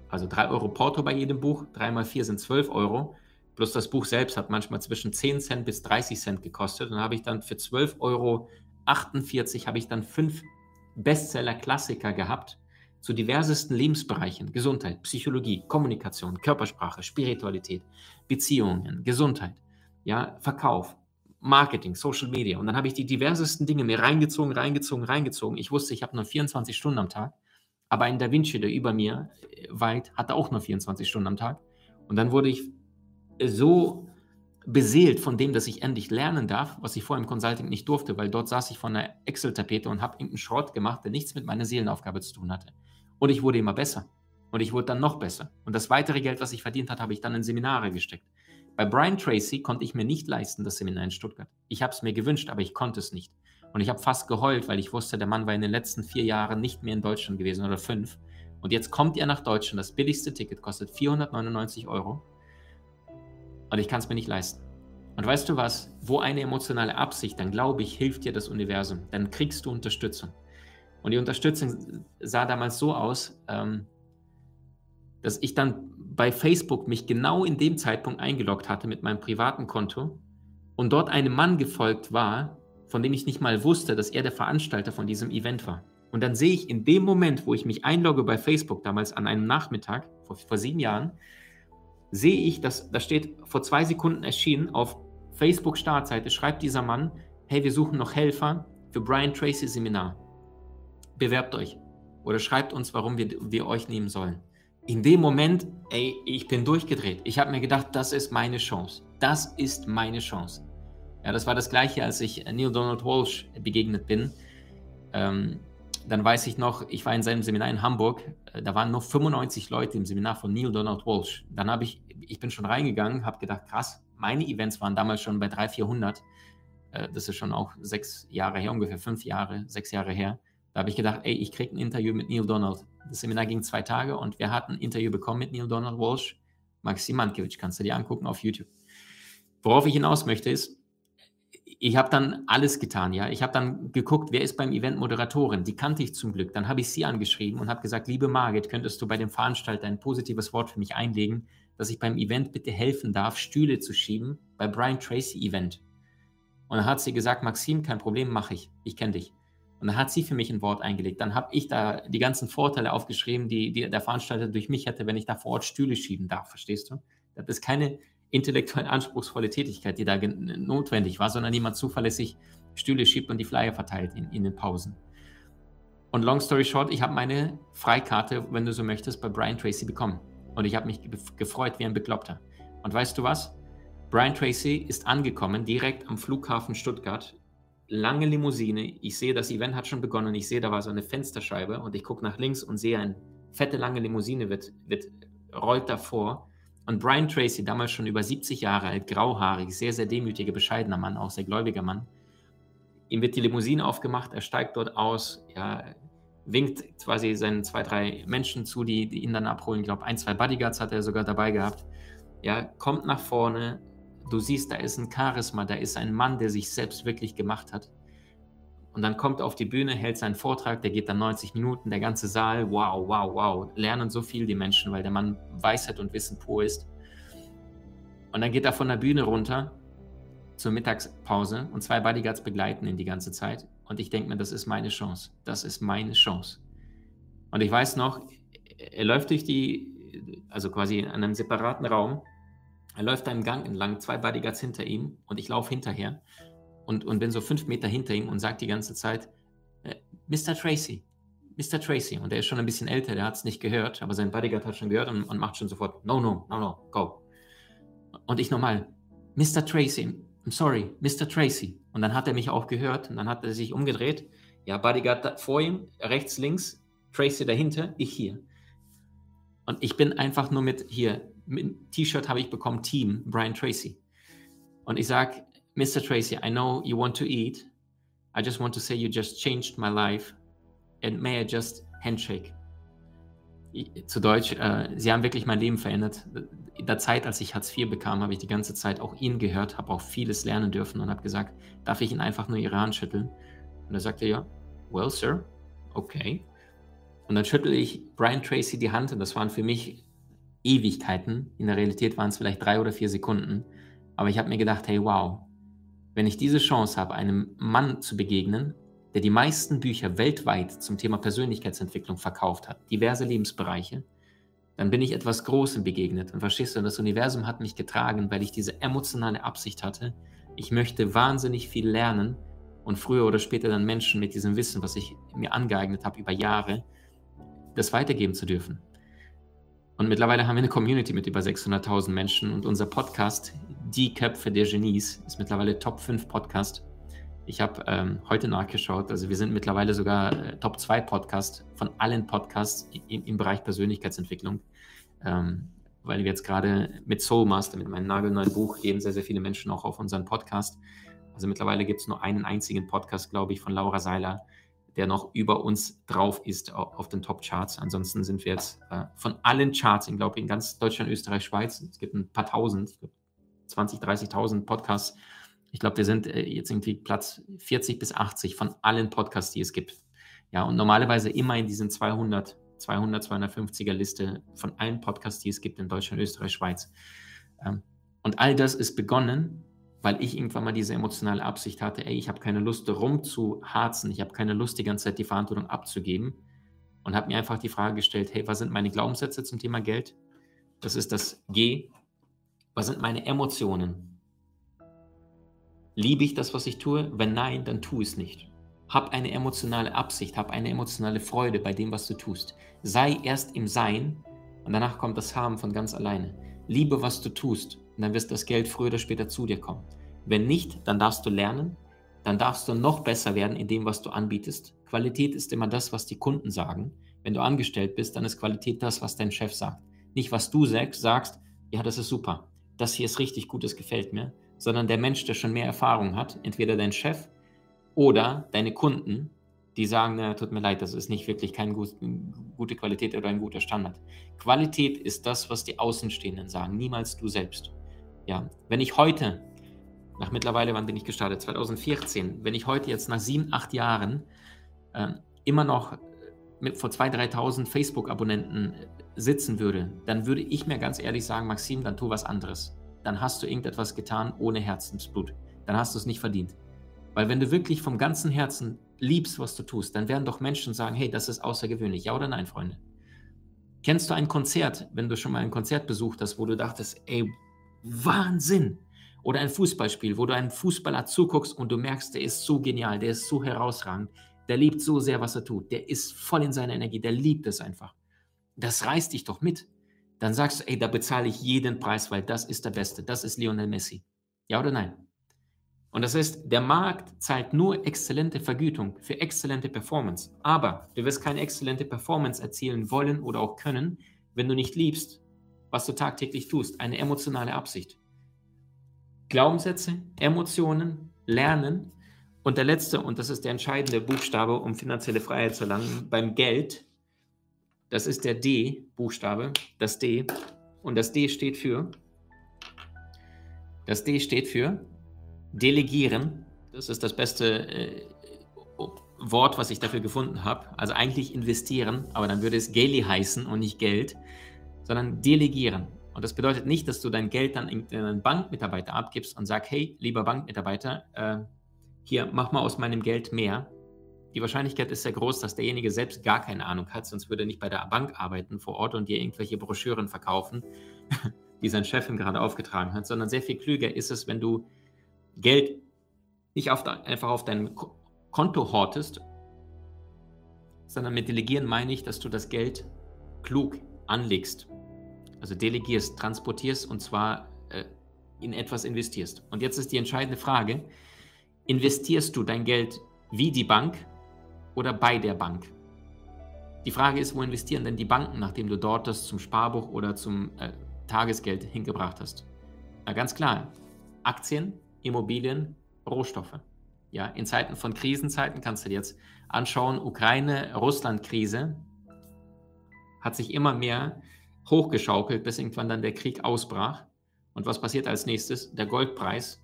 also 3 Euro Porto bei jedem Buch, 3 mal 4 sind 12 Euro. Plus das Buch selbst hat manchmal zwischen 10 Cent bis 30 Cent gekostet. Dann habe ich dann für 12 Euro 48 habe ich dann fünf Bestseller-Klassiker gehabt zu diversesten Lebensbereichen. Gesundheit, Psychologie, Kommunikation, Körpersprache, Spiritualität, Beziehungen, Gesundheit, ja, Verkauf, Marketing, Social Media. Und dann habe ich die diversesten Dinge mir reingezogen, reingezogen, reingezogen. Ich wusste, ich habe nur 24 Stunden am Tag. Aber ein Da Vinci, der über mir äh, weit, hatte auch nur 24 Stunden am Tag. Und dann wurde ich so beseelt von dem, dass ich endlich lernen darf, was ich vorher im Consulting nicht durfte, weil dort saß ich von einer Excel-Tapete und habe irgendeinen Schrott gemacht, der nichts mit meiner Seelenaufgabe zu tun hatte. Und ich wurde immer besser. Und ich wurde dann noch besser. Und das weitere Geld, was ich verdient habe, habe ich dann in Seminare gesteckt. Bei Brian Tracy konnte ich mir nicht leisten, das Seminar in Stuttgart. Ich habe es mir gewünscht, aber ich konnte es nicht. Und ich habe fast geheult, weil ich wusste, der Mann war in den letzten vier Jahren nicht mehr in Deutschland gewesen oder fünf. Und jetzt kommt er nach Deutschland. Das billigste Ticket kostet 499 Euro und ich kann es mir nicht leisten. Und weißt du was? Wo eine emotionale Absicht, dann glaube ich, hilft dir das Universum. Dann kriegst du Unterstützung. Und die Unterstützung sah damals so aus, ähm, dass ich dann bei Facebook mich genau in dem Zeitpunkt eingeloggt hatte mit meinem privaten Konto und dort einem Mann gefolgt war, von dem ich nicht mal wusste, dass er der Veranstalter von diesem Event war. Und dann sehe ich in dem Moment, wo ich mich einlogge bei Facebook, damals an einem Nachmittag, vor, vor sieben Jahren, sehe ich, dass da steht vor zwei Sekunden erschienen auf Facebook Startseite, schreibt dieser Mann, hey, wir suchen noch Helfer für Brian Tracy Seminar. Bewerbt euch oder schreibt uns, warum wir, wir euch nehmen sollen. In dem Moment, ey, ich bin durchgedreht. Ich habe mir gedacht, das ist meine Chance. Das ist meine Chance. Ja, das war das gleiche, als ich Neil Donald Walsh begegnet bin. Ähm, dann weiß ich noch, ich war in seinem Seminar in Hamburg, äh, da waren nur 95 Leute im Seminar von Neil Donald Walsh. Dann habe ich, ich bin schon reingegangen, habe gedacht, krass, meine Events waren damals schon bei 300, 400. Äh, das ist schon auch sechs Jahre her, ungefähr fünf Jahre, sechs Jahre her. Da habe ich gedacht, ey, ich kriege ein Interview mit Neil Donald. Das Seminar ging zwei Tage und wir hatten ein Interview bekommen mit Neil Donald Walsh. Maxim Mankiewicz, kannst du dir angucken auf YouTube. Worauf ich hinaus möchte ist, ich habe dann alles getan, ja. Ich habe dann geguckt, wer ist beim Event Moderatorin. Die kannte ich zum Glück. Dann habe ich sie angeschrieben und habe gesagt, liebe Margit, könntest du bei dem Veranstalter ein positives Wort für mich einlegen, dass ich beim Event bitte helfen darf, Stühle zu schieben bei Brian Tracy Event. Und dann hat sie gesagt, Maxim, kein Problem, mache ich. Ich kenne dich. Und dann hat sie für mich ein Wort eingelegt. Dann habe ich da die ganzen Vorteile aufgeschrieben, die, die der Veranstalter durch mich hätte, wenn ich da vor Ort Stühle schieben darf. Verstehst du? Das ist keine intellektuell anspruchsvolle Tätigkeit, die da notwendig war, sondern jemand zuverlässig Stühle schiebt und die Flyer verteilt in, in den Pausen. Und long story short, ich habe meine Freikarte, wenn du so möchtest, bei Brian Tracy bekommen. Und ich habe mich gefreut wie ein Bekloppter. Und weißt du was? Brian Tracy ist angekommen direkt am Flughafen Stuttgart. Lange Limousine. Ich sehe, das Event hat schon begonnen. Ich sehe, da war so eine Fensterscheibe und ich gucke nach links und sehe, eine fette, lange Limousine wird, wird, rollt davor. Und Brian Tracy, damals schon über 70 Jahre alt, grauhaarig, sehr, sehr demütiger, bescheidener Mann, auch sehr gläubiger Mann. Ihm wird die Limousine aufgemacht, er steigt dort aus, ja, winkt quasi seinen zwei, drei Menschen zu, die, die ihn dann abholen. Ich glaube, ein, zwei Bodyguards hat er sogar dabei gehabt. Ja, kommt nach vorne. Du siehst, da ist ein Charisma, da ist ein Mann, der sich selbst wirklich gemacht hat. Und dann kommt er auf die Bühne, hält seinen Vortrag, der geht dann 90 Minuten, der ganze Saal, wow, wow, wow, lernen so viel die Menschen, weil der Mann Weisheit und Wissen pur ist. Und dann geht er von der Bühne runter zur Mittagspause und zwei Bodyguards begleiten ihn die ganze Zeit. Und ich denke mir, das ist meine Chance. Das ist meine Chance. Und ich weiß noch, er läuft durch die, also quasi in einem separaten Raum. Er läuft einen Gang entlang, zwei Bodyguards hinter ihm und ich laufe hinterher und, und bin so fünf Meter hinter ihm und sage die ganze Zeit, äh, Mr. Tracy, Mr. Tracy. Und der ist schon ein bisschen älter, der hat es nicht gehört, aber sein Bodyguard hat schon gehört und, und macht schon sofort, no, no, no, no, go. Und ich nochmal, Mr. Tracy, I'm sorry, Mr. Tracy. Und dann hat er mich auch gehört und dann hat er sich umgedreht. Ja, Bodyguard vor ihm, rechts, links, Tracy dahinter, ich hier. Und ich bin einfach nur mit hier, T-Shirt habe ich bekommen, Team Brian Tracy. Und ich sage, Mr. Tracy, I know you want to eat. I just want to say you just changed my life. And may I just handshake? Zu Deutsch, äh, Sie haben wirklich mein Leben verändert in der Zeit, als ich Hartz IV bekam, habe ich die ganze Zeit auch ihn gehört, habe auch vieles lernen dürfen und habe gesagt, darf ich ihn einfach nur Ihre Hand schütteln? Und er sagte, ja, well, sir, okay. Und dann schüttelte ich Brian Tracy die Hand und das waren für mich Ewigkeiten. In der Realität waren es vielleicht drei oder vier Sekunden. Aber ich habe mir gedacht, hey, wow, wenn ich diese Chance habe, einem Mann zu begegnen, der die meisten Bücher weltweit zum Thema Persönlichkeitsentwicklung verkauft hat, diverse Lebensbereiche, dann bin ich etwas Großem begegnet. Und verstehst du, das Universum hat mich getragen, weil ich diese emotionale Absicht hatte. Ich möchte wahnsinnig viel lernen und früher oder später dann Menschen mit diesem Wissen, was ich mir angeeignet habe über Jahre, das weitergeben zu dürfen. Und mittlerweile haben wir eine Community mit über 600.000 Menschen. Und unser Podcast, Die Köpfe der Genies, ist mittlerweile Top 5 Podcast. Ich habe ähm, heute nachgeschaut, also wir sind mittlerweile sogar äh, Top 2 Podcast von allen Podcasts im, im Bereich Persönlichkeitsentwicklung, ähm, weil wir jetzt gerade mit Soulmaster, mit meinem nagelneuen Buch, gehen sehr, sehr viele Menschen auch auf unseren Podcast. Also mittlerweile gibt es nur einen einzigen Podcast, glaube ich, von Laura Seiler, der noch über uns drauf ist auf, den Top-Charts. Ansonsten sind wir jetzt äh, von allen Charts, ich glaube in ganz Deutschland, Österreich, Schweiz, es gibt ein paar tausend, 20, 30.000 Podcasts, ich glaube, wir sind äh, jetzt irgendwie Platz 40 bis 80 von allen Podcasts, die es gibt. Ja, und normalerweise immer in diesen 200, 200, 250er Liste von allen Podcasts, die es gibt in Deutschland, Österreich, Schweiz. Ähm, und all das ist begonnen, weil ich irgendwann mal diese emotionale Absicht hatte, ey, ich habe keine Lust rumzuharzen, ich habe keine Lust, die ganze Zeit die Verantwortung abzugeben und habe mir einfach die Frage gestellt, hey, was sind meine Glaubenssätze zum Thema Geld? Das ist das G. Was sind meine Emotionen? Liebe ich das, was ich tue? Wenn nein, dann tu es nicht. Hab eine emotionale Absicht, hab eine emotionale Freude bei dem, was du tust. Sei erst im Sein und danach kommt das Haben von ganz alleine. Liebe, was du tust und dann wird das Geld früher oder später zu dir kommen. Wenn nicht, dann darfst du lernen, dann darfst du noch besser werden in dem, was du anbietest. Qualität ist immer das, was die Kunden sagen. Wenn du angestellt bist, dann ist Qualität das, was dein Chef sagt. Nicht, was du sagst, sagst, ja, das ist super, das hier ist richtig gut, das gefällt mir, sondern der Mensch, der schon mehr Erfahrung hat, entweder dein Chef oder deine Kunden, die sagen, na, tut mir leid, das ist nicht wirklich keine gute Qualität oder ein guter Standard. Qualität ist das, was die Außenstehenden sagen, niemals du selbst. Ja, wenn ich heute, nach mittlerweile, wann bin ich gestartet? 2014, wenn ich heute jetzt nach sieben, acht Jahren äh, immer noch mit vor 2.000, 3.000 Facebook-Abonnenten sitzen würde, dann würde ich mir ganz ehrlich sagen, Maxim, dann tu was anderes dann hast du irgendetwas getan ohne Herzensblut. Dann hast du es nicht verdient. Weil wenn du wirklich vom ganzen Herzen liebst, was du tust, dann werden doch Menschen sagen, hey, das ist außergewöhnlich. Ja oder nein, Freunde? Kennst du ein Konzert, wenn du schon mal ein Konzert besucht hast, wo du dachtest, ey, Wahnsinn? Oder ein Fußballspiel, wo du einem Fußballer zuguckst und du merkst, der ist so genial, der ist so herausragend. der liebt so sehr, was er tut, der ist voll in seiner Energie, der liebt es einfach. Das reißt dich doch mit. Dann sagst du, ey, da bezahle ich jeden Preis, weil das ist der Beste, das ist Lionel Messi. Ja oder nein? Und das heißt, der Markt zahlt nur exzellente Vergütung für exzellente Performance. Aber du wirst keine exzellente Performance erzielen wollen oder auch können, wenn du nicht liebst, was du tagtäglich tust. Eine emotionale Absicht. Glaubenssätze, Emotionen, Lernen. Und der letzte, und das ist der entscheidende Buchstabe, um finanzielle Freiheit zu erlangen, beim Geld, das ist der D-Buchstabe, das D. Und das D steht für, das D steht für Delegieren, das ist das beste äh, Wort, was ich dafür gefunden habe. Also eigentlich investieren, aber dann würde es Geli heißen und nicht Geld, sondern delegieren. Und das bedeutet nicht, dass du dein Geld dann in einen Bankmitarbeiter abgibst und sagst, hey, lieber Bankmitarbeiter, äh, hier, mach mal aus meinem Geld mehr. Die Wahrscheinlichkeit ist sehr groß, dass derjenige selbst gar keine Ahnung hat, sonst würde er nicht bei der Bank arbeiten vor Ort und dir irgendwelche Broschüren verkaufen, *laughs* die sein Chef ihm gerade aufgetragen hat, sondern sehr viel klüger ist es, wenn du Geld nicht auf, einfach auf dein Konto hortest, sondern mit Delegieren meine ich, dass du das Geld klug anlegst. Also delegierst, transportierst und zwar äh, in etwas investierst. Und jetzt ist die entscheidende Frage, investierst du dein Geld wie die Bank oder bei der Bank? Die Frage ist, wo investieren denn die Banken, nachdem du dort das zum Sparbuch oder zum äh, Tagesgeld hingebracht hast? Na ganz klar, Aktien, Immobilien, Rohstoffe. Ja, in Zeiten von Krisenzeiten kannst du dir jetzt anschauen, Ukraine-Russland-Krise hat sich immer mehr hochgeschaukelt, bis irgendwann dann der Krieg ausbrach. Und was passiert als nächstes? Der Goldpreis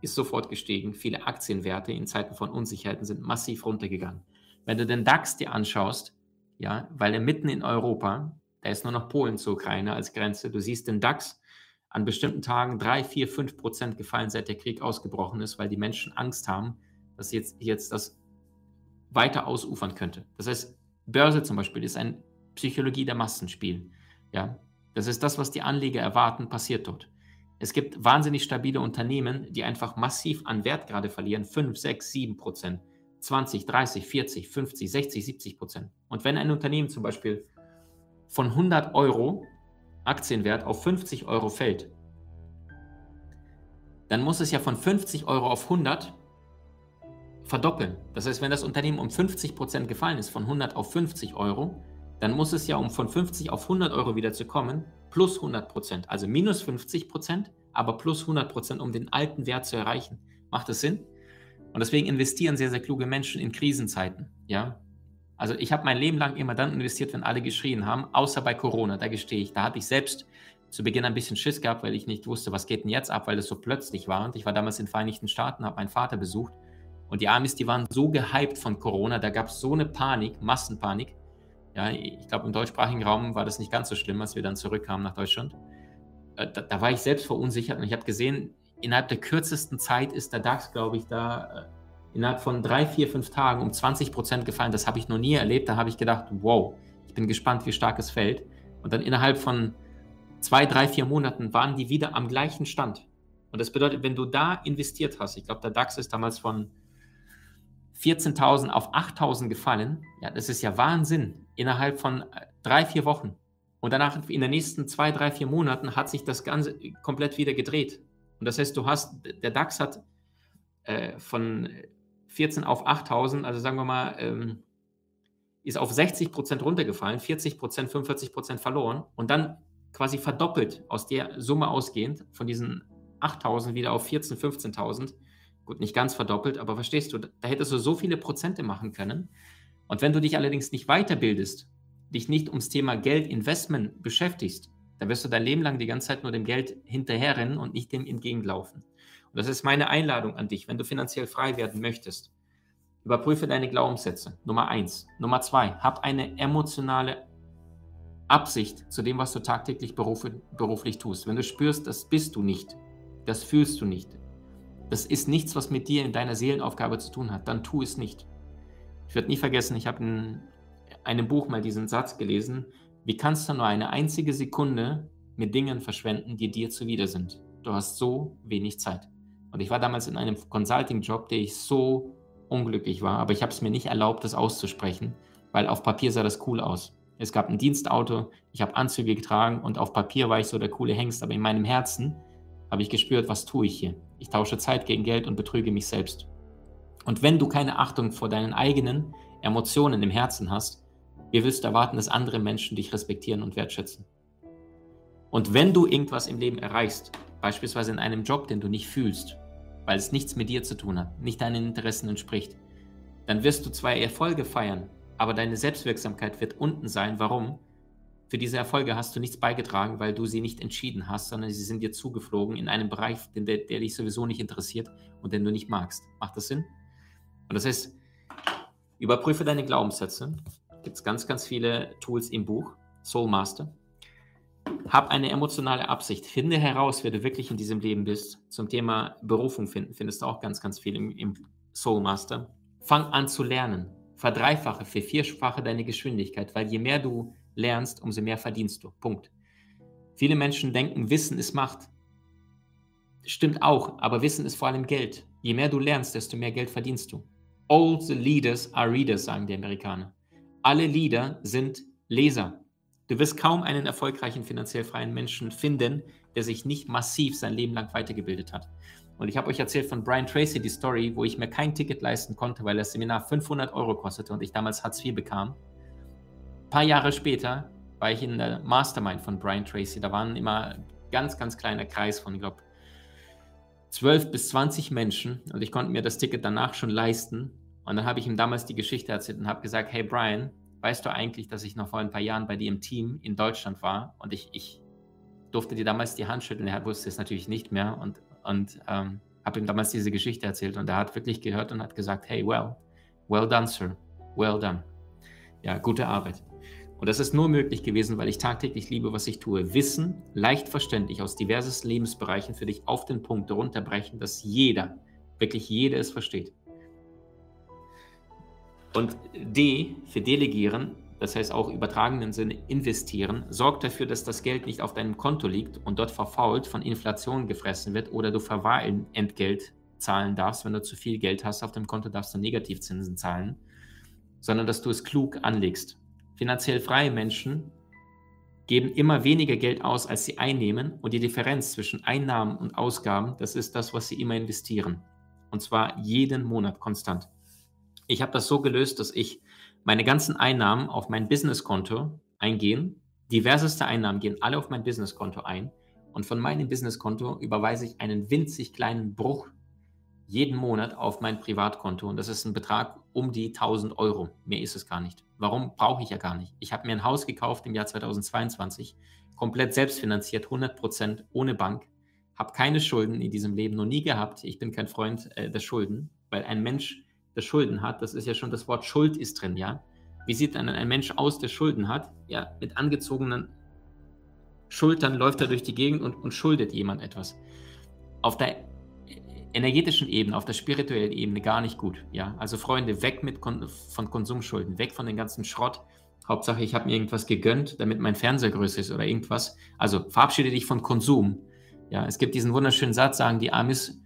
ist sofort gestiegen. Viele Aktienwerte in Zeiten von Unsicherheiten sind massiv runtergegangen. Wenn du den DAX dir anschaust, ja, weil er mitten in Europa, da ist nur noch Polen zur Ukraine als Grenze, du siehst den DAX an bestimmten Tagen drei, vier, fünf Prozent gefallen, seit der Krieg ausgebrochen ist, weil die Menschen Angst haben, dass jetzt, jetzt das weiter ausufern könnte. Das heißt, Börse zum Beispiel ist ein Psychologie der Massenspiel. Ja, das ist das, was die Anleger erwarten, passiert dort. Es gibt wahnsinnig stabile Unternehmen, die einfach massiv an Wert gerade verlieren, 5, 6, 7 Prozent, 20, 30, 40, 50, 60, 70 Prozent. Und wenn ein Unternehmen zum Beispiel von 100 Euro Aktienwert auf 50 Euro fällt, dann muss es ja von 50 Euro auf 100 verdoppeln. Das heißt, wenn das Unternehmen um 50 Prozent gefallen ist, von 100 auf 50 Euro, dann muss es ja, um von 50 auf 100 Euro wieder zu kommen, plus 100 Prozent. Also minus 50 Prozent, aber plus 100 Prozent, um den alten Wert zu erreichen. Macht das Sinn? Und deswegen investieren sehr, sehr kluge Menschen in Krisenzeiten. Ja, also ich habe mein Leben lang immer dann investiert, wenn alle geschrien haben, außer bei Corona, da gestehe ich. Da hatte ich selbst zu Beginn ein bisschen Schiss gehabt, weil ich nicht wusste, was geht denn jetzt ab, weil es so plötzlich war. Und ich war damals in den Vereinigten Staaten, habe meinen Vater besucht. Und die Amis, die waren so gehypt von Corona, da gab es so eine Panik, Massenpanik. Ja, ich glaube, im deutschsprachigen Raum war das nicht ganz so schlimm, als wir dann zurückkamen nach Deutschland. Äh, da, da war ich selbst verunsichert und ich habe gesehen, innerhalb der kürzesten Zeit ist der DAX, glaube ich, da äh, innerhalb von drei, vier, fünf Tagen um 20 Prozent gefallen. Das habe ich noch nie erlebt. Da habe ich gedacht, wow, ich bin gespannt, wie stark es fällt. Und dann innerhalb von zwei, drei, vier Monaten waren die wieder am gleichen Stand. Und das bedeutet, wenn du da investiert hast, ich glaube, der DAX ist damals von 14.000 auf 8.000 gefallen, ja, das ist ja Wahnsinn, innerhalb von äh, drei, vier Wochen. Und danach in den nächsten zwei, drei, vier Monaten hat sich das Ganze komplett wieder gedreht. Und das heißt, du hast, der DAX hat äh, von 14 auf 8000, also sagen wir mal, ähm, ist auf 60 Prozent runtergefallen, 40 Prozent, 45 Prozent verloren und dann quasi verdoppelt aus der Summe ausgehend von diesen 8000 wieder auf 14, 15.000. Gut, nicht ganz verdoppelt, aber verstehst du, da hättest du so viele Prozente machen können. Und wenn du dich allerdings nicht weiterbildest, dich nicht ums Thema Geld, Investment beschäftigst, dann wirst du dein Leben lang die ganze Zeit nur dem Geld hinterherrennen und nicht dem entgegenlaufen. Und das ist meine Einladung an dich, wenn du finanziell frei werden möchtest. Überprüfe deine Glaubenssätze. Nummer eins. Nummer zwei, hab eine emotionale Absicht zu dem, was du tagtäglich beruflich tust. Wenn du spürst, das bist du nicht, das fühlst du nicht, das ist nichts, was mit dir in deiner Seelenaufgabe zu tun hat, dann tu es nicht. Ich werde nie vergessen, ich habe in einem Buch mal diesen Satz gelesen, wie kannst du nur eine einzige Sekunde mit Dingen verschwenden, die dir zuwider sind? Du hast so wenig Zeit. Und ich war damals in einem Consulting-Job, der ich so unglücklich war, aber ich habe es mir nicht erlaubt, das auszusprechen, weil auf Papier sah das cool aus. Es gab ein Dienstauto, ich habe Anzüge getragen und auf Papier war ich so der coole Hengst, aber in meinem Herzen habe ich gespürt, was tue ich hier? Ich tausche Zeit gegen Geld und betrüge mich selbst. Und wenn du keine Achtung vor deinen eigenen Emotionen im Herzen hast, wie willst du erwarten, dass andere Menschen dich respektieren und wertschätzen? Und wenn du irgendwas im Leben erreichst, beispielsweise in einem Job, den du nicht fühlst, weil es nichts mit dir zu tun hat, nicht deinen Interessen entspricht, dann wirst du zwar Erfolge feiern, aber deine Selbstwirksamkeit wird unten sein. Warum? Für diese Erfolge hast du nichts beigetragen, weil du sie nicht entschieden hast, sondern sie sind dir zugeflogen in einem Bereich, der, der dich sowieso nicht interessiert und den du nicht magst. Macht das Sinn? Und das heißt, überprüfe deine Glaubenssätze. Gibt es ganz, ganz viele Tools im Buch, Soul Master. Hab eine emotionale Absicht. Finde heraus, wer du wirklich in diesem Leben bist. Zum Thema Berufung finden, findest du auch ganz, ganz viel im, im Soul Master. Fang an zu lernen. Verdreifache, vervierfache deine Geschwindigkeit, weil je mehr du lernst, umso mehr verdienst du. Punkt. Viele Menschen denken, Wissen ist Macht. Stimmt auch, aber Wissen ist vor allem Geld. Je mehr du lernst, desto mehr Geld verdienst du. All the leaders are readers, sagen die Amerikaner. Alle Leader sind Leser. Du wirst kaum einen erfolgreichen, finanziell freien Menschen finden, der sich nicht massiv sein Leben lang weitergebildet hat. Und ich habe euch erzählt von Brian Tracy die Story, wo ich mir kein Ticket leisten konnte, weil das Seminar 500 Euro kostete und ich damals Hartz IV bekam. Ein paar Jahre später war ich in der Mastermind von Brian Tracy. Da waren immer ganz, ganz kleiner Kreis von, ich glaube, 12 bis 20 Menschen und ich konnte mir das Ticket danach schon leisten. Und dann habe ich ihm damals die Geschichte erzählt und habe gesagt, hey Brian, weißt du eigentlich, dass ich noch vor ein paar Jahren bei dir im Team in Deutschland war und ich, ich durfte dir damals die Hand schütteln. Er wusste es natürlich nicht mehr und, und ähm, habe ihm damals diese Geschichte erzählt und er hat wirklich gehört und hat gesagt, hey, well, well done, sir, well done. Ja, gute Arbeit. Und das ist nur möglich gewesen, weil ich tagtäglich liebe, was ich tue. Wissen, leicht verständlich aus diversen Lebensbereichen für dich auf den Punkt runterbrechen, dass jeder, wirklich jeder es versteht. Und D für Delegieren, das heißt auch übertragenen Sinne investieren, sorgt dafür, dass das Geld nicht auf deinem Konto liegt und dort verfault, von Inflation gefressen wird oder du Verwahrentgelt zahlen darfst. Wenn du zu viel Geld hast auf dem Konto, darfst du Negativzinsen zahlen, sondern dass du es klug anlegst. Finanziell freie Menschen geben immer weniger Geld aus, als sie einnehmen und die Differenz zwischen Einnahmen und Ausgaben, das ist das, was sie immer investieren. Und zwar jeden Monat konstant. Ich habe das so gelöst, dass ich meine ganzen Einnahmen auf mein Businesskonto eingehen. Diverseste Einnahmen gehen alle auf mein Businesskonto ein. Und von meinem Businesskonto überweise ich einen winzig kleinen Bruch jeden Monat auf mein Privatkonto. Und das ist ein Betrag um die 1000 Euro. Mehr ist es gar nicht. Warum brauche ich ja gar nicht? Ich habe mir ein Haus gekauft im Jahr 2022, komplett selbstfinanziert, 100 Prozent ohne Bank, habe keine Schulden in diesem Leben noch nie gehabt. Ich bin kein Freund äh, der Schulden, weil ein Mensch, der Schulden hat, das ist ja schon das Wort Schuld ist drin, ja. Wie sieht dann ein Mensch aus, der Schulden hat? Ja, mit angezogenen Schultern läuft er durch die Gegend und, und schuldet jemand etwas. Auf der energetischen Ebene, auf der spirituellen Ebene gar nicht gut, ja. Also Freunde, weg mit Kon von Konsumschulden, weg von den ganzen Schrott. Hauptsache, ich habe mir irgendwas gegönnt, damit mein Fernseher größer ist oder irgendwas. Also verabschiede dich von Konsum. Ja, es gibt diesen wunderschönen Satz, sagen die Amis,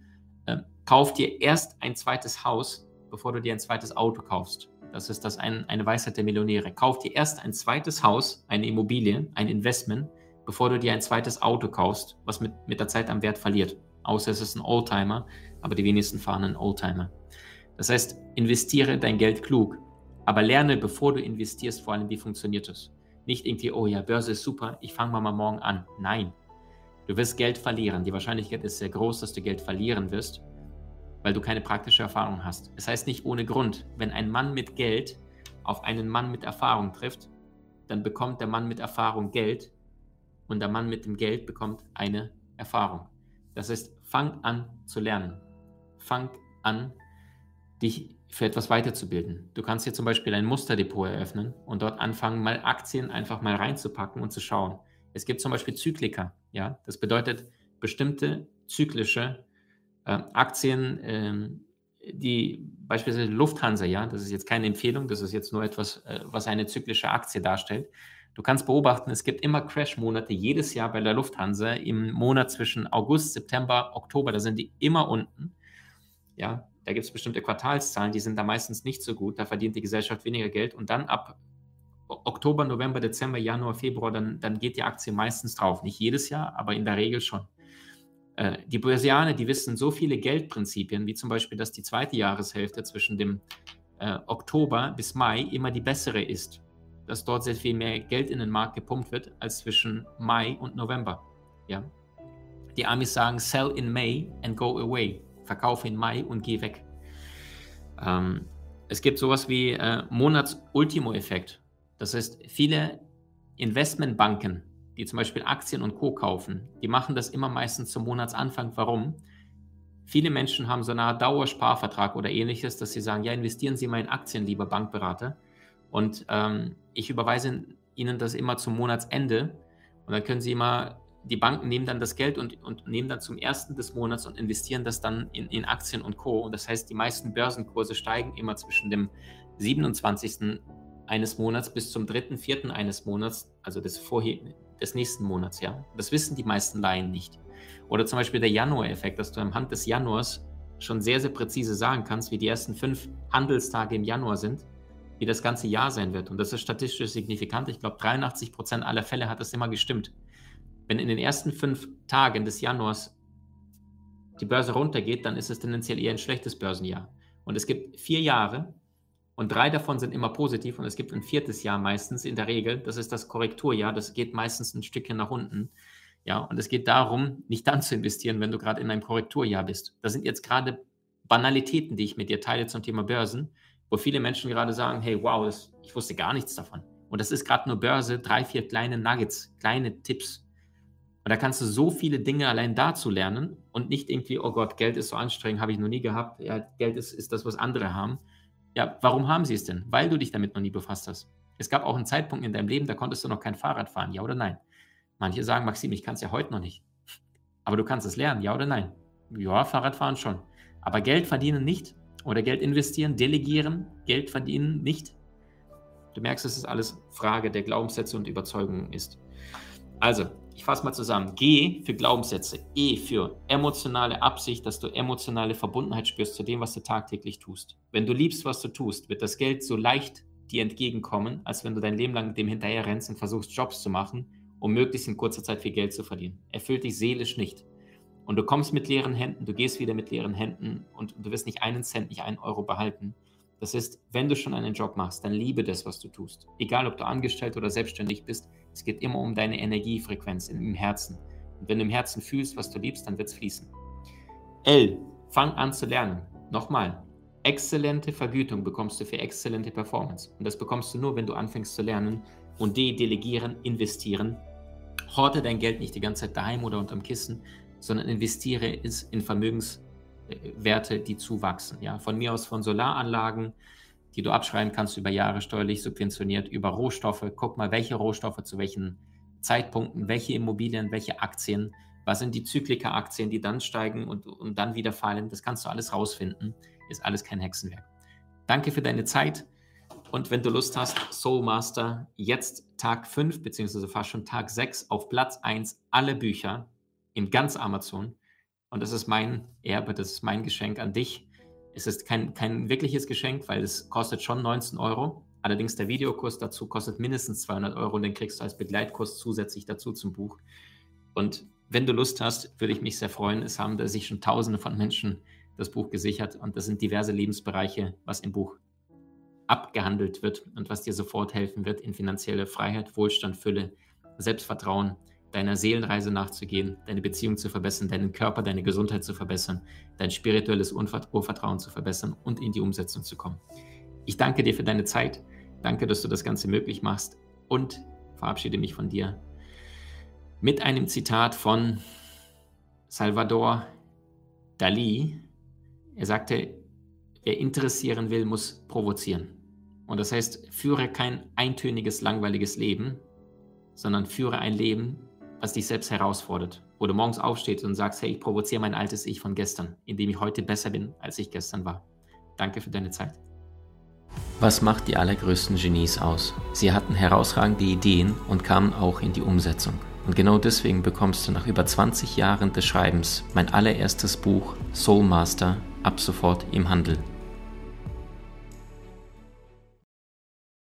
äh, kauf dir erst ein zweites Haus, bevor du dir ein zweites Auto kaufst. Das ist das ein, eine Weisheit der Millionäre. Kauf dir erst ein zweites Haus, eine Immobilie, ein Investment, bevor du dir ein zweites Auto kaufst, was mit, mit der Zeit am Wert verliert. Außer es ist ein Oldtimer, aber die wenigsten fahren einen Oldtimer. Das heißt, investiere dein Geld klug, aber lerne, bevor du investierst, vor allem, wie funktioniert es. Nicht irgendwie, oh ja, Börse ist super, ich fange mal morgen an. Nein, du wirst Geld verlieren. Die Wahrscheinlichkeit ist sehr groß, dass du Geld verlieren wirst weil du keine praktische Erfahrung hast. Es heißt nicht ohne Grund, wenn ein Mann mit Geld auf einen Mann mit Erfahrung trifft, dann bekommt der Mann mit Erfahrung Geld und der Mann mit dem Geld bekommt eine Erfahrung. Das heißt, fang an zu lernen. Fang an, dich für etwas weiterzubilden. Du kannst hier zum Beispiel ein Musterdepot eröffnen und dort anfangen, mal Aktien einfach mal reinzupacken und zu schauen. Es gibt zum Beispiel Zyklika. Ja, das bedeutet bestimmte zyklische äh, Aktien, ähm, die beispielsweise Lufthansa, ja, das ist jetzt keine Empfehlung, das ist jetzt nur etwas, äh, was eine zyklische Aktie darstellt. Du kannst beobachten, es gibt immer Crash-Monate jedes Jahr bei der Lufthansa im Monat zwischen August, September, Oktober, da sind die immer unten. Ja, Da gibt es bestimmte Quartalszahlen, die sind da meistens nicht so gut. Da verdient die Gesellschaft weniger Geld. Und dann ab Oktober, November, Dezember, Januar, Februar, dann, dann geht die Aktie meistens drauf. Nicht jedes Jahr, aber in der Regel schon. Äh, die Börsianer, die wissen so viele Geldprinzipien, wie zum Beispiel, dass die zweite Jahreshälfte zwischen dem äh, Oktober bis Mai immer die bessere ist. Dass dort sehr viel mehr Geld in den Markt gepumpt wird als zwischen Mai und November. Ja? Die Amis sagen, sell in May and go away. Verkaufe in Mai und geh weg. Ähm, es gibt sowas wie äh, Monats-Ultimo-Effekt. Das heißt, viele Investmentbanken, die zum Beispiel Aktien und Co. kaufen, die machen das immer meistens zum Monatsanfang. Warum? Viele Menschen haben so eine Art Dauersparvertrag oder ähnliches, dass sie sagen, ja, investieren Sie mal in Aktien, lieber Bankberater. Und ähm, ich überweise Ihnen das immer zum Monatsende. Und dann können Sie immer, die Banken nehmen dann das Geld und, und nehmen dann zum ersten des Monats und investieren das dann in, in Aktien und Co. Und das heißt, die meisten Börsenkurse steigen immer zwischen dem 27 eines Monats bis zum dritten, vierten eines Monats, also des, vorher, des nächsten Monats, ja. Das wissen die meisten Laien nicht. Oder zum Beispiel der Januar-Effekt, dass du anhand des Januars schon sehr, sehr präzise sagen kannst, wie die ersten fünf Handelstage im Januar sind, wie das ganze Jahr sein wird. Und das ist statistisch signifikant. Ich glaube, 83 Prozent aller Fälle hat das immer gestimmt. Wenn in den ersten fünf Tagen des Januars die Börse runtergeht, dann ist es tendenziell eher ein schlechtes Börsenjahr. Und es gibt vier Jahre, und drei davon sind immer positiv und es gibt ein viertes Jahr meistens in der Regel. Das ist das Korrekturjahr. Das geht meistens ein Stückchen nach unten. Ja, und es geht darum, nicht dann zu investieren, wenn du gerade in einem Korrekturjahr bist. Das sind jetzt gerade Banalitäten, die ich mit dir teile zum Thema Börsen, wo viele Menschen gerade sagen, hey, wow, das, ich wusste gar nichts davon. Und das ist gerade nur Börse, drei, vier kleine Nuggets, kleine Tipps. Und da kannst du so viele Dinge allein dazu lernen und nicht irgendwie, oh Gott, Geld ist so anstrengend, habe ich noch nie gehabt. Ja, Geld ist, ist das, was andere haben. Ja, warum haben sie es denn? Weil du dich damit noch nie befasst hast. Es gab auch einen Zeitpunkt in deinem Leben, da konntest du noch kein Fahrrad fahren, ja oder nein? Manche sagen, Maxim, ich kann es ja heute noch nicht. Aber du kannst es lernen, ja oder nein? Ja, Fahrradfahren schon. Aber Geld verdienen nicht oder Geld investieren, delegieren, Geld verdienen nicht. Du merkst, dass es alles Frage der Glaubenssätze und Überzeugungen ist. Also, ich fasse mal zusammen. G für Glaubenssätze, E für emotionale Absicht, dass du emotionale Verbundenheit spürst zu dem, was du tagtäglich tust. Wenn du liebst, was du tust, wird das Geld so leicht dir entgegenkommen, als wenn du dein Leben lang dem hinterher rennst und versuchst, Jobs zu machen, um möglichst in kurzer Zeit viel Geld zu verdienen. Erfüllt dich seelisch nicht. Und du kommst mit leeren Händen, du gehst wieder mit leeren Händen und du wirst nicht einen Cent, nicht einen Euro behalten. Das ist, wenn du schon einen Job machst, dann liebe das, was du tust. Egal, ob du angestellt oder selbstständig bist, es geht immer um deine Energiefrequenz im Herzen. Und wenn du im Herzen fühlst, was du liebst, dann wird es fließen. L. Fang an zu lernen. Nochmal. Exzellente Vergütung bekommst du für exzellente Performance. Und das bekommst du nur, wenn du anfängst zu lernen. Und D. Delegieren, investieren. Horte dein Geld nicht die ganze Zeit daheim oder unterm Kissen, sondern investiere es in Vermögenswerte, die zuwachsen. Ja, von mir aus von Solaranlagen, die du abschreiben kannst über Jahre steuerlich subventioniert, über Rohstoffe. Guck mal, welche Rohstoffe zu welchen Zeitpunkten, welche Immobilien, welche Aktien, was sind die Zyklika-Aktien, die dann steigen und, und dann wieder fallen. Das kannst du alles rausfinden. Ist alles kein Hexenwerk. Danke für deine Zeit. Und wenn du Lust hast, Soul Master, jetzt Tag 5, beziehungsweise fast schon Tag 6, auf Platz 1 alle Bücher in ganz Amazon. Und das ist mein Erbe, das ist mein Geschenk an dich. Es ist kein, kein wirkliches Geschenk, weil es kostet schon 19 Euro. Allerdings der Videokurs dazu kostet mindestens 200 Euro und den kriegst du als Begleitkurs zusätzlich dazu zum Buch. Und wenn du Lust hast, würde ich mich sehr freuen. Es haben sich schon Tausende von Menschen das Buch gesichert und das sind diverse Lebensbereiche, was im Buch abgehandelt wird und was dir sofort helfen wird in finanzielle Freiheit, Wohlstand, Fülle, Selbstvertrauen, deiner Seelenreise nachzugehen, deine Beziehung zu verbessern, deinen Körper, deine Gesundheit zu verbessern, dein spirituelles Urvertrauen zu verbessern und in die Umsetzung zu kommen. Ich danke dir für deine Zeit. Danke, dass du das Ganze möglich machst und verabschiede mich von dir mit einem Zitat von Salvador Dali. Er sagte, wer interessieren will, muss provozieren. Und das heißt, führe kein eintöniges, langweiliges Leben, sondern führe ein Leben, was dich selbst herausfordert. Wo du morgens aufstehst und sagst, hey, ich provoziere mein altes Ich von gestern, indem ich heute besser bin, als ich gestern war. Danke für deine Zeit. Was macht die allergrößten Genies aus? Sie hatten herausragende Ideen und kamen auch in die Umsetzung. Und genau deswegen bekommst du nach über 20 Jahren des Schreibens mein allererstes Buch Soul Master ab sofort im Handel.